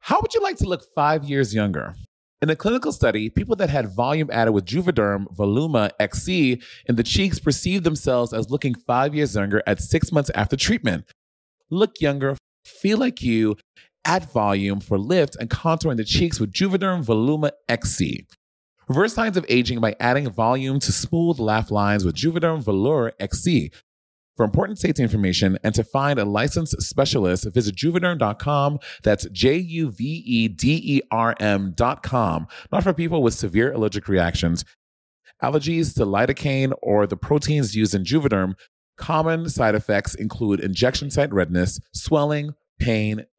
Speaker 1: How would you like to look five years younger? In a clinical study, people that had volume added with Juvederm Voluma XC in the cheeks perceived themselves as looking five years younger at six months after treatment. Look younger, feel like you, add volume for lift and contour in the cheeks with Juvederm Voluma XC. Reverse signs of aging by adding volume to smooth laugh lines with Juvederm Vollure XC. For important safety information and to find a licensed specialist, visit juvederm.com. That's J U V E D E R M.com. Not for people with severe allergic reactions. Allergies to lidocaine or the proteins used in Juvederm. Common side effects include injection site redness, swelling, pain,